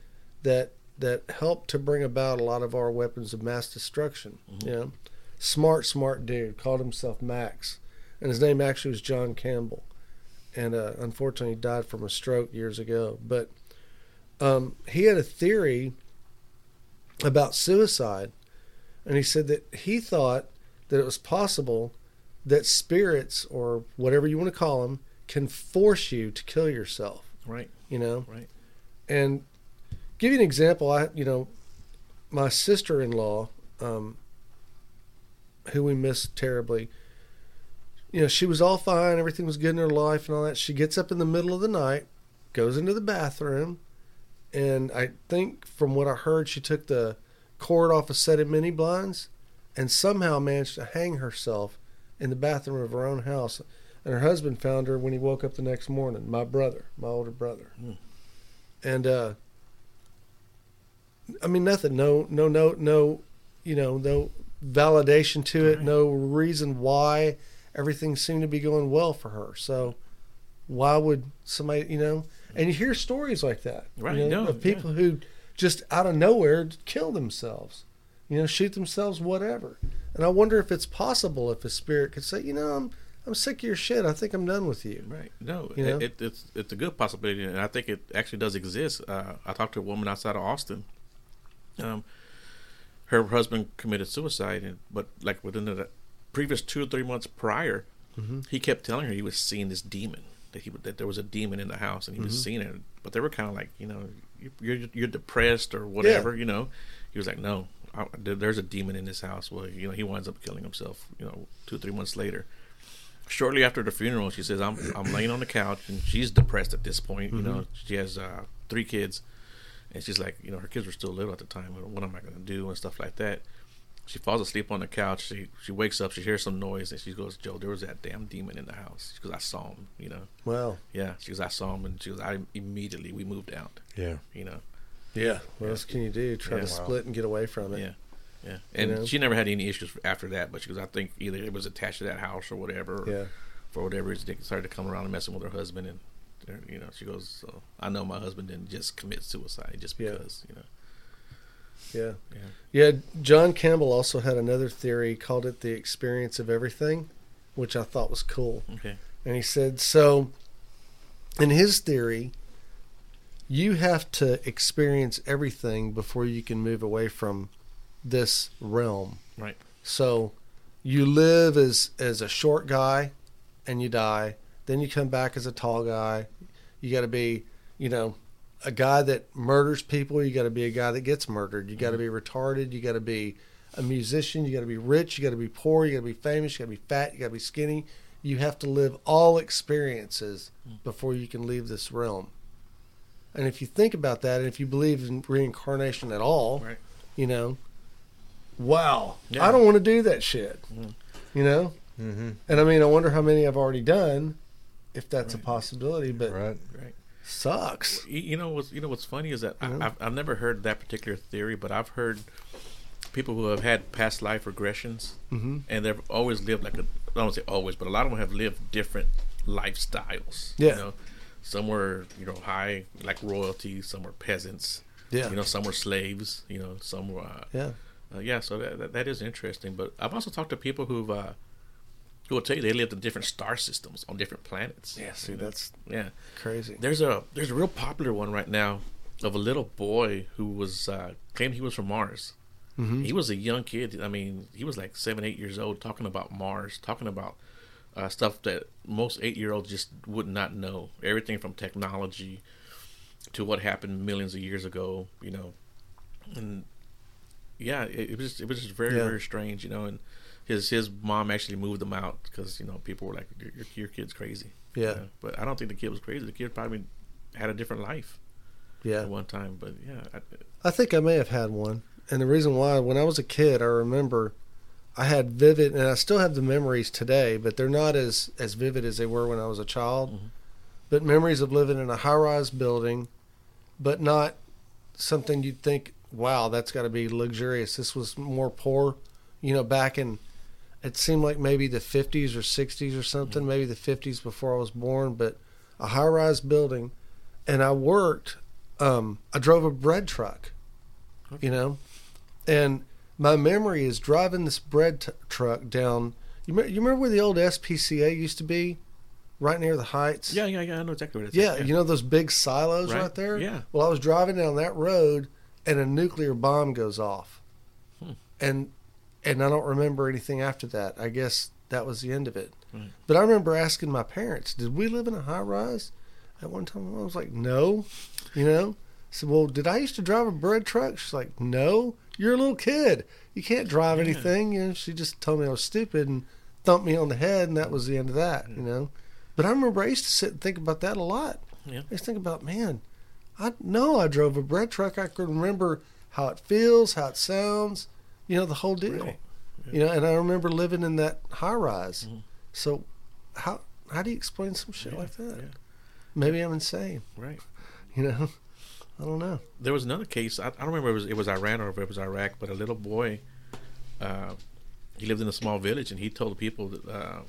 [SPEAKER 4] that that helped to bring about a lot of our weapons of mass destruction. You know, smart, smart dude. Called himself Max, and his name actually was John Campbell. And uh, unfortunately, he died from a stroke years ago. But um, he had a theory about suicide, and he said that he thought that it was possible that spirits or whatever you want to call them can force you to kill yourself.
[SPEAKER 5] right,
[SPEAKER 4] You know,
[SPEAKER 5] right.
[SPEAKER 4] and give you an example. I, you know, my sister-in-law, um, who we miss terribly. You know, she was all fine. Everything was good in her life and all that. She gets up in the middle of the night, goes into the bathroom, and I think from what I heard, she took the cord off a set of mini blinds, and somehow managed to hang herself in the bathroom of her own house. And her husband found her when he woke up the next morning. My brother, my older brother, and uh, I mean nothing. No, no, no, no. You know, no validation to it.
[SPEAKER 5] Right.
[SPEAKER 4] No reason why everything seemed to be going well for her. So why would somebody, you know? And you hear stories like that,
[SPEAKER 5] Right,
[SPEAKER 4] You know,
[SPEAKER 5] no,
[SPEAKER 4] of people who just out of nowhere kill themselves. You know, shoot themselves, whatever. And I wonder if it's possible if a spirit could say, you know, I'm I'm sick of your shit. I think I'm done with you.
[SPEAKER 5] Right. No,
[SPEAKER 4] You know?
[SPEAKER 5] it, it, it's it's a good possibility, and I think it actually does exist. Uh, I talked to a woman outside of Austin. Um, her husband committed suicide, and but like within the previous two or three months prior,
[SPEAKER 4] Mm-hmm.
[SPEAKER 5] he kept telling her he was seeing this demon that he that there was a demon in the house, and he
[SPEAKER 4] Mm-hmm.
[SPEAKER 5] was seeing it. But they were kind of like, you know, you- you're you're depressed or whatever, you know. He was like, no, I, there's a demon in this house. Well, you know, he winds up killing himself. You know, two or three months later shortly after the funeral, she says, "I'm I'm laying on the couch, and she's depressed at this point. You know, she has uh, three kids, and she's like, you know, her kids were still little at the time. What am I going to do and stuff like that." She falls asleep on the couch. She she wakes up. She hears some noise, and she goes, "Joe, there was that damn demon in the house." She goes, "I saw him." You know,
[SPEAKER 4] Well,
[SPEAKER 5] yeah. She goes, "I saw him," and she goes, "I immediately we moved out."
[SPEAKER 3] Yeah.
[SPEAKER 5] You know,
[SPEAKER 4] yeah. What else can you do? Try
[SPEAKER 5] Yeah.
[SPEAKER 4] to
[SPEAKER 3] Wow.
[SPEAKER 4] split and get away from it.
[SPEAKER 5] yeah. Yeah, and
[SPEAKER 4] know?
[SPEAKER 5] she never had any issues after that. But she goes, I think either it was attached to that house or whatever. or
[SPEAKER 4] Yeah.
[SPEAKER 5] for whatever reason, they started to come around and messing with her husband, and they're- you know, she goes, "So I know my husband didn't just commit suicide just
[SPEAKER 4] Yeah.
[SPEAKER 5] because, you know."
[SPEAKER 4] Yeah.
[SPEAKER 5] Yeah.
[SPEAKER 4] Yeah. John Campbell also had another theory. Called it the experience of everything, which I thought was cool.
[SPEAKER 5] Okay.
[SPEAKER 4] And he said, so in his theory, you have to experience everything before you can move away from this realm.
[SPEAKER 5] Right.
[SPEAKER 4] So you live as as a short guy and you die. Then you come back as a tall guy. You got to be, you know, a guy that murders people. You got to be a guy that gets murdered. You got to be retarded. You got to be a musician. You got to be rich. You got to be poor. You got to be famous. You got to be fat. You got to be skinny. You have to live all experiences before you can leave this realm. And if you think about that, and if you believe in reincarnation at all,
[SPEAKER 5] Right.
[SPEAKER 4] you know, wow,
[SPEAKER 5] Yeah.
[SPEAKER 4] I don't want to do that shit.
[SPEAKER 5] Mhm.
[SPEAKER 4] You know,
[SPEAKER 3] Mm-hmm.
[SPEAKER 4] and I mean, I wonder how many I've already done, if that's
[SPEAKER 5] Right.
[SPEAKER 4] a possibility. But
[SPEAKER 3] Right.
[SPEAKER 5] Right.
[SPEAKER 4] sucks.
[SPEAKER 5] You, you know what's you know what's funny is that. I, I've I've never heard that particular theory, but I've heard people who have had past life regressions,
[SPEAKER 4] Mm-hmm.
[SPEAKER 5] and they've always lived like a I don't wanna say always, but a lot of them have lived different lifestyles.
[SPEAKER 4] Yeah.
[SPEAKER 5] You know, some were you know high like royalty, some were peasants.
[SPEAKER 4] Yeah.
[SPEAKER 5] You know, some were slaves. You know, some were. Uh,
[SPEAKER 4] Yeah.
[SPEAKER 5] Uh, yeah, so that, that that is interesting. But I've also talked to people who've uh, who will tell you they lived in different star systems on different planets.
[SPEAKER 4] Yeah. See, that's
[SPEAKER 5] yeah.
[SPEAKER 4] crazy.
[SPEAKER 5] There's a there's a real popular one right now of a little boy who was uh, claimed he was from Mars.
[SPEAKER 4] Mhm.
[SPEAKER 5] He was a young kid. I mean, he was like seven, eight years old, talking about Mars, talking about uh, stuff that most eight year olds just would not know. Everything from technology to what happened millions of years ago. You know, and yeah, it, it was it was just very
[SPEAKER 4] Yeah.
[SPEAKER 5] very strange, you know. And his his mom actually moved them out because you know people were like, your, your, kid's crazy. you
[SPEAKER 4] Yeah.
[SPEAKER 5] know. But I don't think the kid was crazy. The kid probably had a different life
[SPEAKER 4] Yeah.
[SPEAKER 5] at one time. But yeah, I,
[SPEAKER 4] I think I may have had one. And the reason why, when I was a kid, I remember I had vivid, and I still have the memories today, but they're not as, as vivid as they were when I was a child.
[SPEAKER 5] Mhm.
[SPEAKER 4] But memories of living in a high rise building, but not something you'd think, wow, that's got to be luxurious. This was more poor, you know, back in, it seemed like maybe the 50s or 60s or something, maybe the 50s before I was born, but a high rise building. And I worked, um, I drove a bread truck, you know, and my memory is driving this bread t- truck down. You, me- you remember where the old SPCA used to be? Right near the Heights?
[SPEAKER 5] yeah, yeah, yeah. I know exactly what it's.
[SPEAKER 4] Yeah, you know those big silos right,
[SPEAKER 5] Right,
[SPEAKER 4] there?
[SPEAKER 5] yeah.
[SPEAKER 4] Well, I was driving down that road and a nuclear bomb goes off.
[SPEAKER 5] Hmm.
[SPEAKER 4] And and I don't remember anything after that. I guess that was the end of it.
[SPEAKER 5] Right.
[SPEAKER 4] But I remember asking my parents, "Did we live in a high rise?" At one time I was like, "No." You know? I said, "Well, did I used to drive a bread truck?" She's like, "No. You're a little kid. You can't drive
[SPEAKER 5] Yeah.
[SPEAKER 4] anything." You know, she just told me I was stupid and thumped me on the head and that was the end of that, mm-hmm. you know. But I remember I used to sit and think about that a lot.
[SPEAKER 5] Yeah.
[SPEAKER 4] I used to think about, man, I know I drove a bread truck. I can remember how it feels, how it sounds, you know, the whole deal.
[SPEAKER 5] Right.
[SPEAKER 4] You know, and I remember living in that high rise.
[SPEAKER 5] Mhm.
[SPEAKER 4] So how how do you explain some shit
[SPEAKER 5] Yeah,
[SPEAKER 4] like that?
[SPEAKER 5] yeah.
[SPEAKER 4] Maybe I'm insane.
[SPEAKER 5] Right.
[SPEAKER 4] You know, I don't know.
[SPEAKER 5] There was another case. I, I don't remember if it was, it was Iran or if it was Iraq, but a little boy, uh, he lived in a small village, and he told the people that, uh,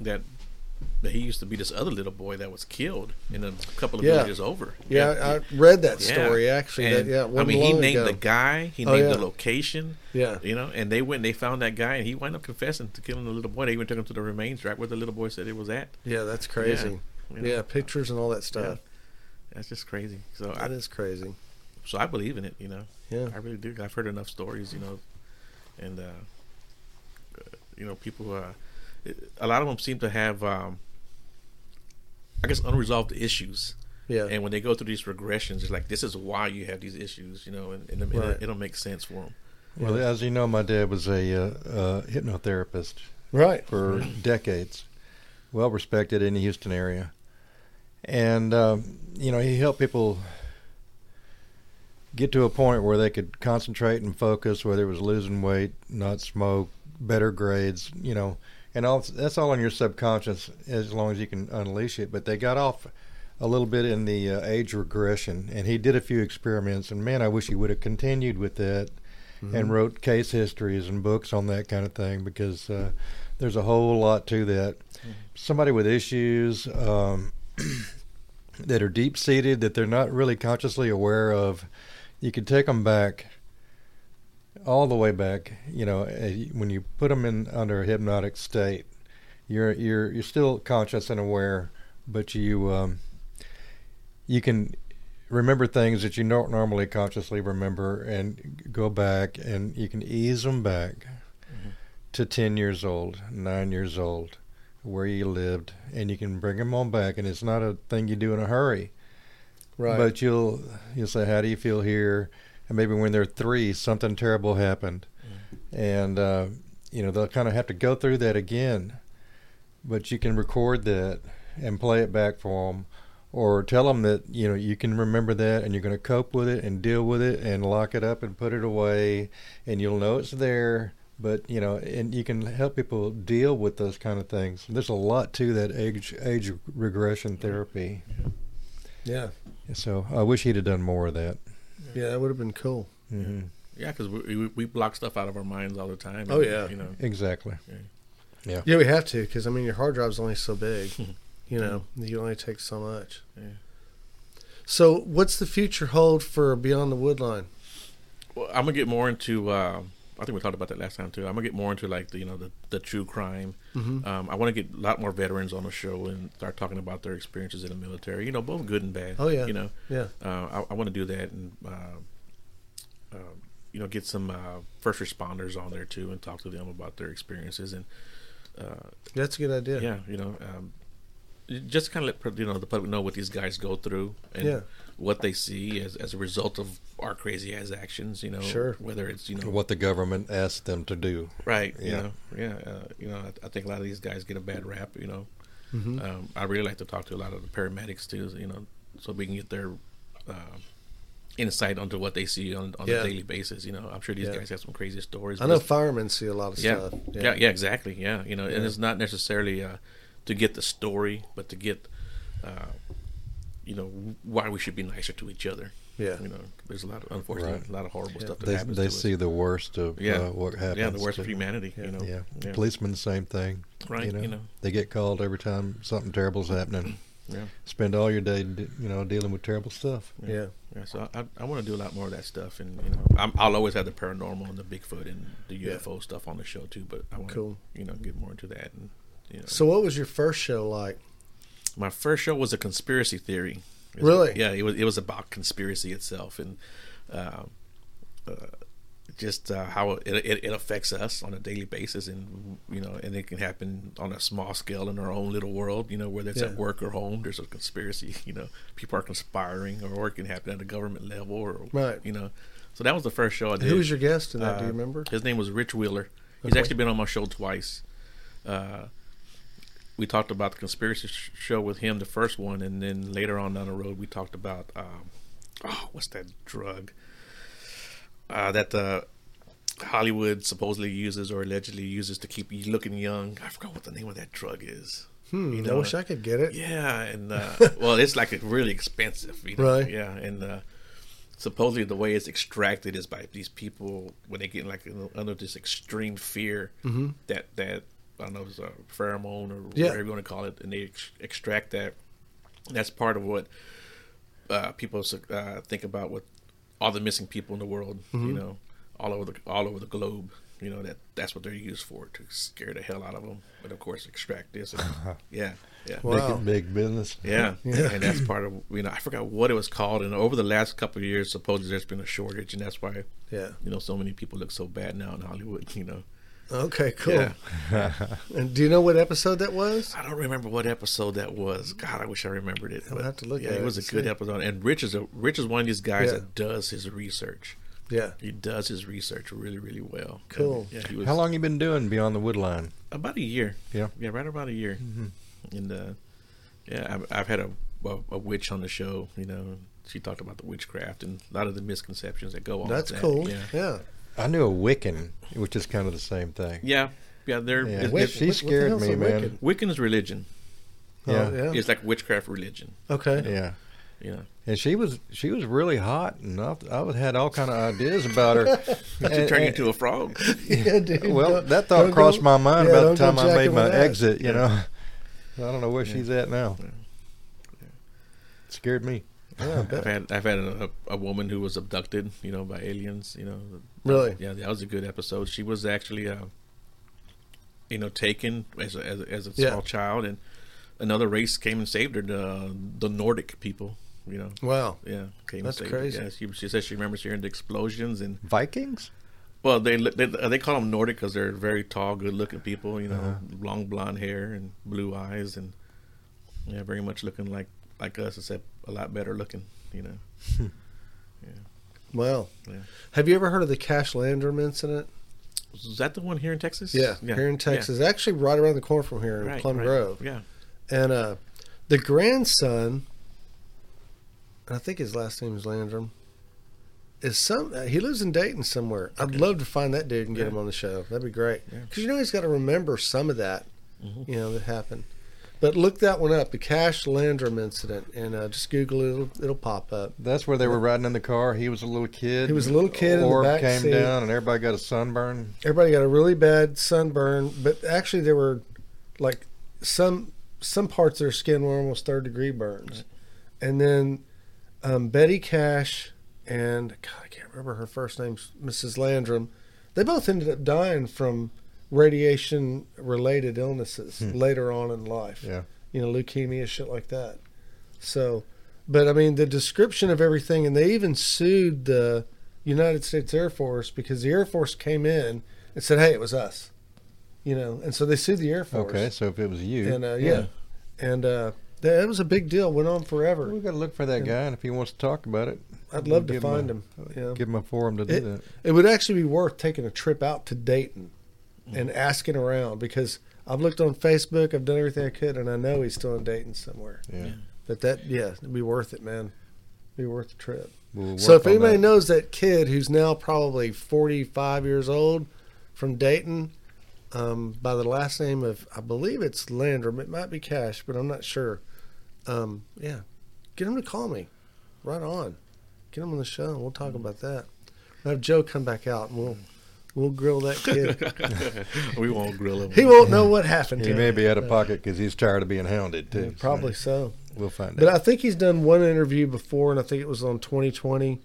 [SPEAKER 5] that that he used to be this other little boy that was killed in a couple of
[SPEAKER 4] Yeah.
[SPEAKER 5] villages over.
[SPEAKER 4] Yeah, I read that
[SPEAKER 5] Yeah.
[SPEAKER 4] story actually. That, yeah,
[SPEAKER 5] I mean, he named
[SPEAKER 4] ago.
[SPEAKER 5] the guy. He
[SPEAKER 4] Oh,
[SPEAKER 5] named
[SPEAKER 4] yeah.
[SPEAKER 5] the location.
[SPEAKER 4] Yeah,
[SPEAKER 5] You know, and they went. and They found that guy, and he wound up confessing to killing the little boy. They even took him to the remains right where the little boy said it was at.
[SPEAKER 4] yeah, that's crazy.
[SPEAKER 5] you
[SPEAKER 4] Yeah, pictures and all that stuff.
[SPEAKER 5] That's just crazy. So
[SPEAKER 4] That
[SPEAKER 5] I,
[SPEAKER 4] is crazy.
[SPEAKER 5] so I believe in it. You know,
[SPEAKER 4] Yeah.
[SPEAKER 5] I really do. I've heard enough stories. You know, and uh, uh, you know, people. Uh, it- a lot of them seem to have, um, I guess, unresolved issues.
[SPEAKER 4] Yeah,
[SPEAKER 5] And when they go through these regressions, it's like this is why you have these issues. You know, and, and it,
[SPEAKER 4] Right.
[SPEAKER 5] it'll make sense for them.
[SPEAKER 3] Well, as you know, my dad was a uh, uh, hypnotherapist
[SPEAKER 4] right.
[SPEAKER 3] for decades, well respected in the Houston area, and um, you know he helped people get to a point where they could concentrate and focus, whether it was losing weight, not smoke, better grades, you know, and all that's all in your subconscious as long as you can unleash it. But they got off a little bit in the uh, age regression, and he did a few experiments, and man, I wish he would have continued with that and wrote case histories and books on that kind of thing because uh, there's a whole lot to that. Somebody with issues um, that are deep seated that they're not really consciously aware of, you could take them back all the way back. You know, when you put them in under a hypnotic state, you're you're you're still conscious and aware, but you um, you can remember things that you don't normally consciously remember and go back and you can ease them back to 10 years old 9 years old where you lived and you can bring them on back and it's not a thing you do in a hurry
[SPEAKER 4] Right.
[SPEAKER 3] but you'll you'll say how do you feel here and maybe when they're 3 something terrible happened. And uh, you know they'll kind of have to go through that again. But you can record that and play it back for them or tell them that you know you can remember that and you're going to cope with it and deal with it and lock it up and put it away. And you'll know it's there. But you know and you can help people deal with those kind of things. There's a lot to that age age regression therapy.
[SPEAKER 4] Yeah.
[SPEAKER 3] so i wish he'd have done more of that
[SPEAKER 4] Yeah, that would have been cool.
[SPEAKER 3] hmm
[SPEAKER 5] Yeah, because we, we we block stuff out of our minds all the time.
[SPEAKER 4] Oh, yeah.
[SPEAKER 5] you know.
[SPEAKER 3] exactly
[SPEAKER 4] Yeah, yeah, we have to because I mean your hard drive's only so big. you know, you only take so much.
[SPEAKER 5] Yeah.
[SPEAKER 4] So, what's the future hold for Beyond the Woodline?
[SPEAKER 5] Well, I'm gonna get more into. Uh, I think we talked about that last time too. I'm gonna get more into like the you know the, the true crime.
[SPEAKER 4] Mhm.
[SPEAKER 5] Um, I want to get a lot more veterans on the show and start talking about their experiences in the military. You know, both good and bad.
[SPEAKER 4] Oh, yeah.
[SPEAKER 5] You know,
[SPEAKER 4] Yeah,
[SPEAKER 5] uh, I, I want to do that and uh, uh, you know get some uh, first responders on there too and talk to them about their experiences and uh,
[SPEAKER 4] that's a good idea.
[SPEAKER 5] yeah, you know, um, just kind of let you know the public know what these guys go through and
[SPEAKER 4] Yeah.
[SPEAKER 5] what they see as, as a result of our crazy ass actions. You know,
[SPEAKER 4] Sure.
[SPEAKER 5] Whether it's you know
[SPEAKER 3] What the government asked them to do.
[SPEAKER 5] right, you
[SPEAKER 3] Yeah.
[SPEAKER 5] know, yeah, uh, you know, I, I think a lot of these guys get a bad rap. You know,
[SPEAKER 4] Mm-hmm.
[SPEAKER 5] um, I really like to talk to a lot of the paramedics too. You know, so we can get their uh, insight onto what they see on, on
[SPEAKER 4] Yeah.
[SPEAKER 5] a daily basis. You know, I'm sure these
[SPEAKER 4] Yeah.
[SPEAKER 5] guys have some crazy stories.
[SPEAKER 4] I know firemen see a lot of
[SPEAKER 5] yeah.
[SPEAKER 4] stuff.
[SPEAKER 5] yeah, yeah, exactly. Yeah, you know, and it's not necessarily uh, to get the story, but to get, uh, you know, why we should be nicer to each other.
[SPEAKER 4] Yeah.
[SPEAKER 5] you know, there's a lot of unfortunately
[SPEAKER 3] Right.
[SPEAKER 5] a lot of horrible stuff that
[SPEAKER 3] They,
[SPEAKER 5] happens.
[SPEAKER 3] they
[SPEAKER 5] to us.
[SPEAKER 3] see the worst of
[SPEAKER 5] yeah,
[SPEAKER 3] uh, what happens.
[SPEAKER 5] yeah, the worst
[SPEAKER 3] to-
[SPEAKER 5] of humanity. You know,
[SPEAKER 3] Yeah.
[SPEAKER 5] yeah,
[SPEAKER 3] Policemen, the same thing.
[SPEAKER 5] Right,
[SPEAKER 3] You know,
[SPEAKER 5] you know.
[SPEAKER 3] they get called every time something terrible's happening.
[SPEAKER 5] yeah.
[SPEAKER 3] Spend all your day, you know, dealing with terrible stuff.
[SPEAKER 4] Yeah.
[SPEAKER 5] Yeah, so I, I want to do a lot more of that stuff, and you know, I'm, I'll always have the paranormal and the Bigfoot and the
[SPEAKER 4] Yeah.
[SPEAKER 5] UFO stuff on the show too. But I want
[SPEAKER 4] Cool.
[SPEAKER 5] to, you know, get more into that. And you know,
[SPEAKER 4] So, what was your first show like?
[SPEAKER 5] my first show was a conspiracy theory. It was-
[SPEAKER 4] Really?
[SPEAKER 5] Yeah, it was it was about conspiracy itself and uh, uh, just uh, how it, it it affects us on a daily basis, and you know, and it can happen on a small scale in our own little world. You know, whether it's
[SPEAKER 4] Yeah.
[SPEAKER 5] at work or home, there's a conspiracy. You know, people are conspiring, or it can happen at a government level, or
[SPEAKER 4] Right.
[SPEAKER 5] You know, so that was the first show I did.
[SPEAKER 4] Who was your guest in that? Do you
[SPEAKER 5] Uh,
[SPEAKER 4] remember?
[SPEAKER 5] His name was Rich Wheeler. He's actually been on my show twice. Uh, we talked about the conspiracy sh- show with him, the first one, and then later on down the road, we talked about um, oh, what's that drug uh, that uh, Hollywood supposedly uses or allegedly uses to keep you looking young. I forgot what the name of that drug is.
[SPEAKER 4] Hmm,
[SPEAKER 5] you
[SPEAKER 4] I
[SPEAKER 5] know,
[SPEAKER 4] wish I could get it.
[SPEAKER 5] Yeah, and uh, well, it's like really expensive, you know?
[SPEAKER 4] Right.
[SPEAKER 5] Yeah, and uh, supposedly the way it's extracted is by these people when they get like under this extreme fear that that I don't know if it's a pheromone or
[SPEAKER 4] Yeah.
[SPEAKER 5] whatever you want to call it, and they ex- extract that. That's part of what uh, people uh, think about with all the missing people in the world. You know, all over the all over the globe. You know that that's what they're used for to scare the hell out of them. But of course, extract this. And, yeah, yeah.
[SPEAKER 4] Wow.
[SPEAKER 3] Big, big business.
[SPEAKER 5] Yeah.
[SPEAKER 4] Yeah.
[SPEAKER 5] and that's part of you know I forgot what it was called. And over the last couple of years, supposedly there's been a shortage, and that's why
[SPEAKER 4] Yeah.
[SPEAKER 5] you know so many people look so bad now in Hollywood. You know,
[SPEAKER 4] Okay, cool.
[SPEAKER 5] Yeah.
[SPEAKER 4] And do you know what episode that was?
[SPEAKER 5] I don't remember what episode that was. God, I wish I remembered it.
[SPEAKER 4] I'll have to look
[SPEAKER 5] yeah,
[SPEAKER 4] at
[SPEAKER 5] it
[SPEAKER 4] it
[SPEAKER 5] was a good
[SPEAKER 4] see.
[SPEAKER 5] episode. And Rich is a Rich is one of these guys
[SPEAKER 4] Yeah.
[SPEAKER 5] that does his research.
[SPEAKER 4] Yeah.
[SPEAKER 5] He does his research really, really well.
[SPEAKER 4] Cool.
[SPEAKER 5] And, yeah, he was
[SPEAKER 3] How long you been doing Beyond the Woodline?
[SPEAKER 5] about a year.
[SPEAKER 3] Yeah.
[SPEAKER 5] yeah, right about a year. And uh, yeah, I've, I've had a, a a witch on the show. You know, she talked about the witchcraft and a lot of the misconceptions that go on.
[SPEAKER 4] That's
[SPEAKER 5] with that.
[SPEAKER 4] cool.
[SPEAKER 5] Yeah,
[SPEAKER 4] Yeah.
[SPEAKER 3] I knew a Wiccan, which is kind of the same thing.
[SPEAKER 5] yeah, yeah. They're
[SPEAKER 3] Yeah.
[SPEAKER 5] it's-
[SPEAKER 3] Wait,
[SPEAKER 5] it's-
[SPEAKER 3] she
[SPEAKER 4] what the
[SPEAKER 3] scared
[SPEAKER 4] hell's
[SPEAKER 3] me,
[SPEAKER 4] a
[SPEAKER 3] man.
[SPEAKER 4] Wiccan?
[SPEAKER 5] Wiccan is religion.
[SPEAKER 3] Oh, yeah.
[SPEAKER 4] Oh, yeah.
[SPEAKER 5] It's like witchcraft religion.
[SPEAKER 4] Okay.
[SPEAKER 3] Yeah.
[SPEAKER 5] You know,
[SPEAKER 3] And she was she was really hot, and I, I had all kind of ideas about her.
[SPEAKER 5] she
[SPEAKER 3] And-
[SPEAKER 5] turned into a frog.
[SPEAKER 4] yeah, dude.
[SPEAKER 3] well,
[SPEAKER 4] Don't-
[SPEAKER 3] that thought crossed
[SPEAKER 4] go-
[SPEAKER 3] my mind
[SPEAKER 4] yeah,
[SPEAKER 3] about the time I made my exit. You know, I don't know where she's at now. Scared me.
[SPEAKER 4] Yeah.
[SPEAKER 5] I've had I've had a, a woman who was abducted, you know, by aliens. You know,
[SPEAKER 4] Really?
[SPEAKER 5] Yeah, that was a good episode. She was actually, uh, you know, taken as a, as a, as a
[SPEAKER 4] Yeah.
[SPEAKER 5] small child, and another race came and saved her. The the Nordic people, you know.
[SPEAKER 4] Wow.
[SPEAKER 5] Yeah, came
[SPEAKER 4] That's
[SPEAKER 5] and saved
[SPEAKER 4] crazy.
[SPEAKER 5] Her. Yeah, she, she says she remembers hearing the explosions and
[SPEAKER 3] Vikings?
[SPEAKER 5] well, they they, they call them Nordic because they're very tall, good-looking people. You know,
[SPEAKER 3] Uh-huh.
[SPEAKER 5] long blonde hair and blue eyes, and yeah, very much looking like like us, except a lot better looking. You know.
[SPEAKER 4] Wow.
[SPEAKER 5] Yeah.
[SPEAKER 4] Have you ever heard of the Cash Landrum incident?
[SPEAKER 5] Is that the one here in Texas?
[SPEAKER 4] Yeah, here in Texas. Actually, right around the corner from here in
[SPEAKER 5] Right,
[SPEAKER 4] Plum
[SPEAKER 5] right.
[SPEAKER 4] Grove.
[SPEAKER 5] Yeah.
[SPEAKER 4] And uh, the grandson, I think his last name is Landrum, is some. Uh, he lives in Dayton somewhere. I'd love to find that dude and get
[SPEAKER 5] Yeah.
[SPEAKER 4] him on the show. That'd be great.
[SPEAKER 5] Yeah.
[SPEAKER 4] Because you know he's got to remember some of that,
[SPEAKER 5] Mhm.
[SPEAKER 4] you know, that happened. But look that one up, the Cash Landrum incident, and uh, just Google it. It'll, it'll pop up.
[SPEAKER 3] That's where they were riding in the car. He was a little kid.
[SPEAKER 4] He was a little kid in the back
[SPEAKER 3] came
[SPEAKER 4] seat.
[SPEAKER 3] down, and everybody got a sunburn.
[SPEAKER 4] Everybody got a really bad sunburn, but actually there were like some some parts of their skin were almost third degree burns. And then um, Betty Cash and God, I can't remember her first name, Mrs. Landrum. They both ended up dying from radiation related illnesses later on in life.
[SPEAKER 3] Yeah.
[SPEAKER 4] You know, leukemia, shit like that. So, but I mean, the description of everything, and they even sued the United States Air Force because the Air Force came in and said, "Hey, it was us," you know, and so they sued the Air Force.
[SPEAKER 3] Okay, so if it was you,
[SPEAKER 4] And uh, yeah. and uh, that was a big deal. Went on forever.
[SPEAKER 3] We've got to look for that guy, and if he wants to talk about it,
[SPEAKER 4] I'd love to find
[SPEAKER 3] a,
[SPEAKER 4] him. Yeah.
[SPEAKER 3] Give him a forum to do
[SPEAKER 4] It-
[SPEAKER 3] that.
[SPEAKER 4] It would actually be worth taking a trip out to Dayton and asking around because I've looked on Facebook, I've done everything I could, and I know he's still in Dayton somewhere.
[SPEAKER 3] Yeah.
[SPEAKER 4] But that, yeah, it'd be worth it, man. It'd Be worth the trip.
[SPEAKER 3] We'll
[SPEAKER 4] So if anybody
[SPEAKER 3] that.
[SPEAKER 4] knows that kid who's now probably 45 years old from Dayton, um, by the last name of, I believe it's Landrum, it might be Cash, but I'm not sure. Um, yeah, get him to call me. Right on. Get him on the show and we'll talk about that. We'll have Joe come back out and we'll we'll grill that kid.
[SPEAKER 5] we won't grill him.
[SPEAKER 4] he won't know what happened to
[SPEAKER 3] he
[SPEAKER 4] him.
[SPEAKER 3] may be out of pocket because he's tired of being hounded too.
[SPEAKER 4] Yeah,
[SPEAKER 3] so
[SPEAKER 4] probably so.
[SPEAKER 3] we'll find
[SPEAKER 4] But
[SPEAKER 3] out.
[SPEAKER 4] But I think he's done one interview before, and I think it was on 2020,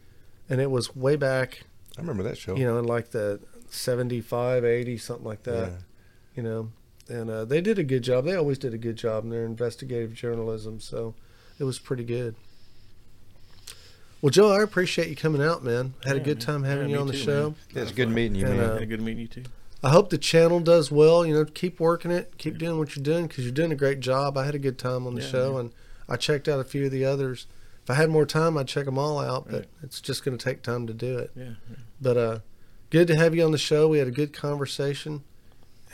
[SPEAKER 4] and it was way back
[SPEAKER 3] I remember that show.
[SPEAKER 4] you know, in like the 75, 80, something like that,
[SPEAKER 3] Yeah.
[SPEAKER 4] you know. And uh, they did a good job. They always did a good job in their investigative journalism, so it was pretty good. Well, Joe, I appreciate you coming out, man. Had a good
[SPEAKER 5] man.
[SPEAKER 4] time having
[SPEAKER 5] Yeah,
[SPEAKER 4] you on the
[SPEAKER 5] too,
[SPEAKER 4] show.
[SPEAKER 5] man.
[SPEAKER 3] Yeah, it's good meeting you,
[SPEAKER 4] And,
[SPEAKER 3] man.
[SPEAKER 4] uh,
[SPEAKER 5] Yeah, good meeting you too.
[SPEAKER 4] I hope the channel does well. You know, keep working it, keep doing what you're doing because you're doing a great job. I had a good time on the
[SPEAKER 5] Yeah,
[SPEAKER 4] show,
[SPEAKER 5] yeah.
[SPEAKER 4] and I checked out a few of the others. If I had more time, I'd check them all out, but
[SPEAKER 5] Right.
[SPEAKER 4] it's just going to take time to do it.
[SPEAKER 5] Yeah. yeah.
[SPEAKER 4] But uh, good to have you on the show. We had a good conversation.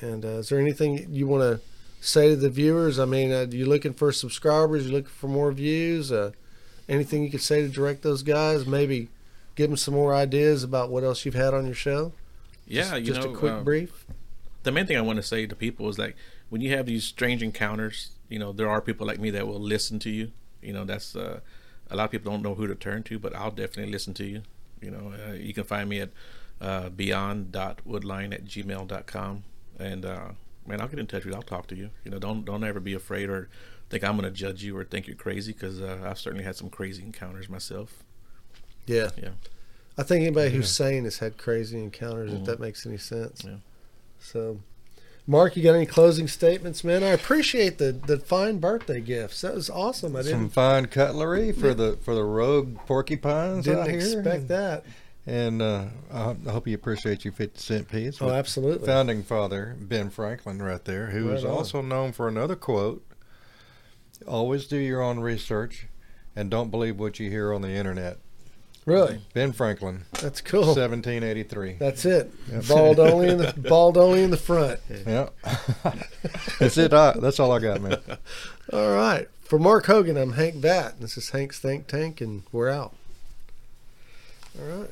[SPEAKER 4] And uh, is there anything you want to say to the viewers? I mean, uh, you looking for subscribers? You looking for more views? Uh, anything you could say to direct those guys? Maybe give them some more ideas about what else you've had on your show.
[SPEAKER 5] Yeah,
[SPEAKER 4] just,
[SPEAKER 5] you
[SPEAKER 4] just
[SPEAKER 5] know,
[SPEAKER 4] a quick
[SPEAKER 5] um,
[SPEAKER 4] brief.
[SPEAKER 5] the main thing I want to say to people is like when you have these strange encounters, you know, there are people like me that will listen to you. You know, that's uh, a lot of people don't know who to turn to, but I'll definitely listen to you. You know, uh, you can find me at uh, beyond.woodline at gmail.com. And uh, man, I'll get in touch with you. I'll talk to you. You know, don't don't ever be afraid or think I'm going to judge you or think you're crazy because uh, I've certainly had some crazy encounters myself.
[SPEAKER 4] Yeah.
[SPEAKER 5] Yeah.
[SPEAKER 4] I think anybody who's sane has had crazy encounters, if that makes any sense.
[SPEAKER 5] Yeah.
[SPEAKER 4] So, Mark, you got any closing statements, man? I appreciate the the fine birthday gifts. That was awesome. I didn't some
[SPEAKER 3] fine cutlery for the for the rogue porcupines
[SPEAKER 4] didn't
[SPEAKER 3] out here.
[SPEAKER 4] expect that.
[SPEAKER 3] And uh, I I hope you appreciate your 50 cent piece.
[SPEAKER 4] Oh, absolutely.
[SPEAKER 3] Founding father Ben Franklin, right there, who is
[SPEAKER 4] Right on.
[SPEAKER 3] also known for another quote Always do your own research and don't believe what you hear on the internet.
[SPEAKER 4] Really,
[SPEAKER 3] Ben Franklin,
[SPEAKER 4] that's cool.
[SPEAKER 3] 1783.
[SPEAKER 4] That's it.
[SPEAKER 3] Yep.
[SPEAKER 4] Bald only in the bald only in the front.
[SPEAKER 3] Yeah. That's it. I, that's all I got, man.
[SPEAKER 4] All right. For Mark Hogan, I'm Hank Vatt. This is Hank's Think Tank, and we're out. All right.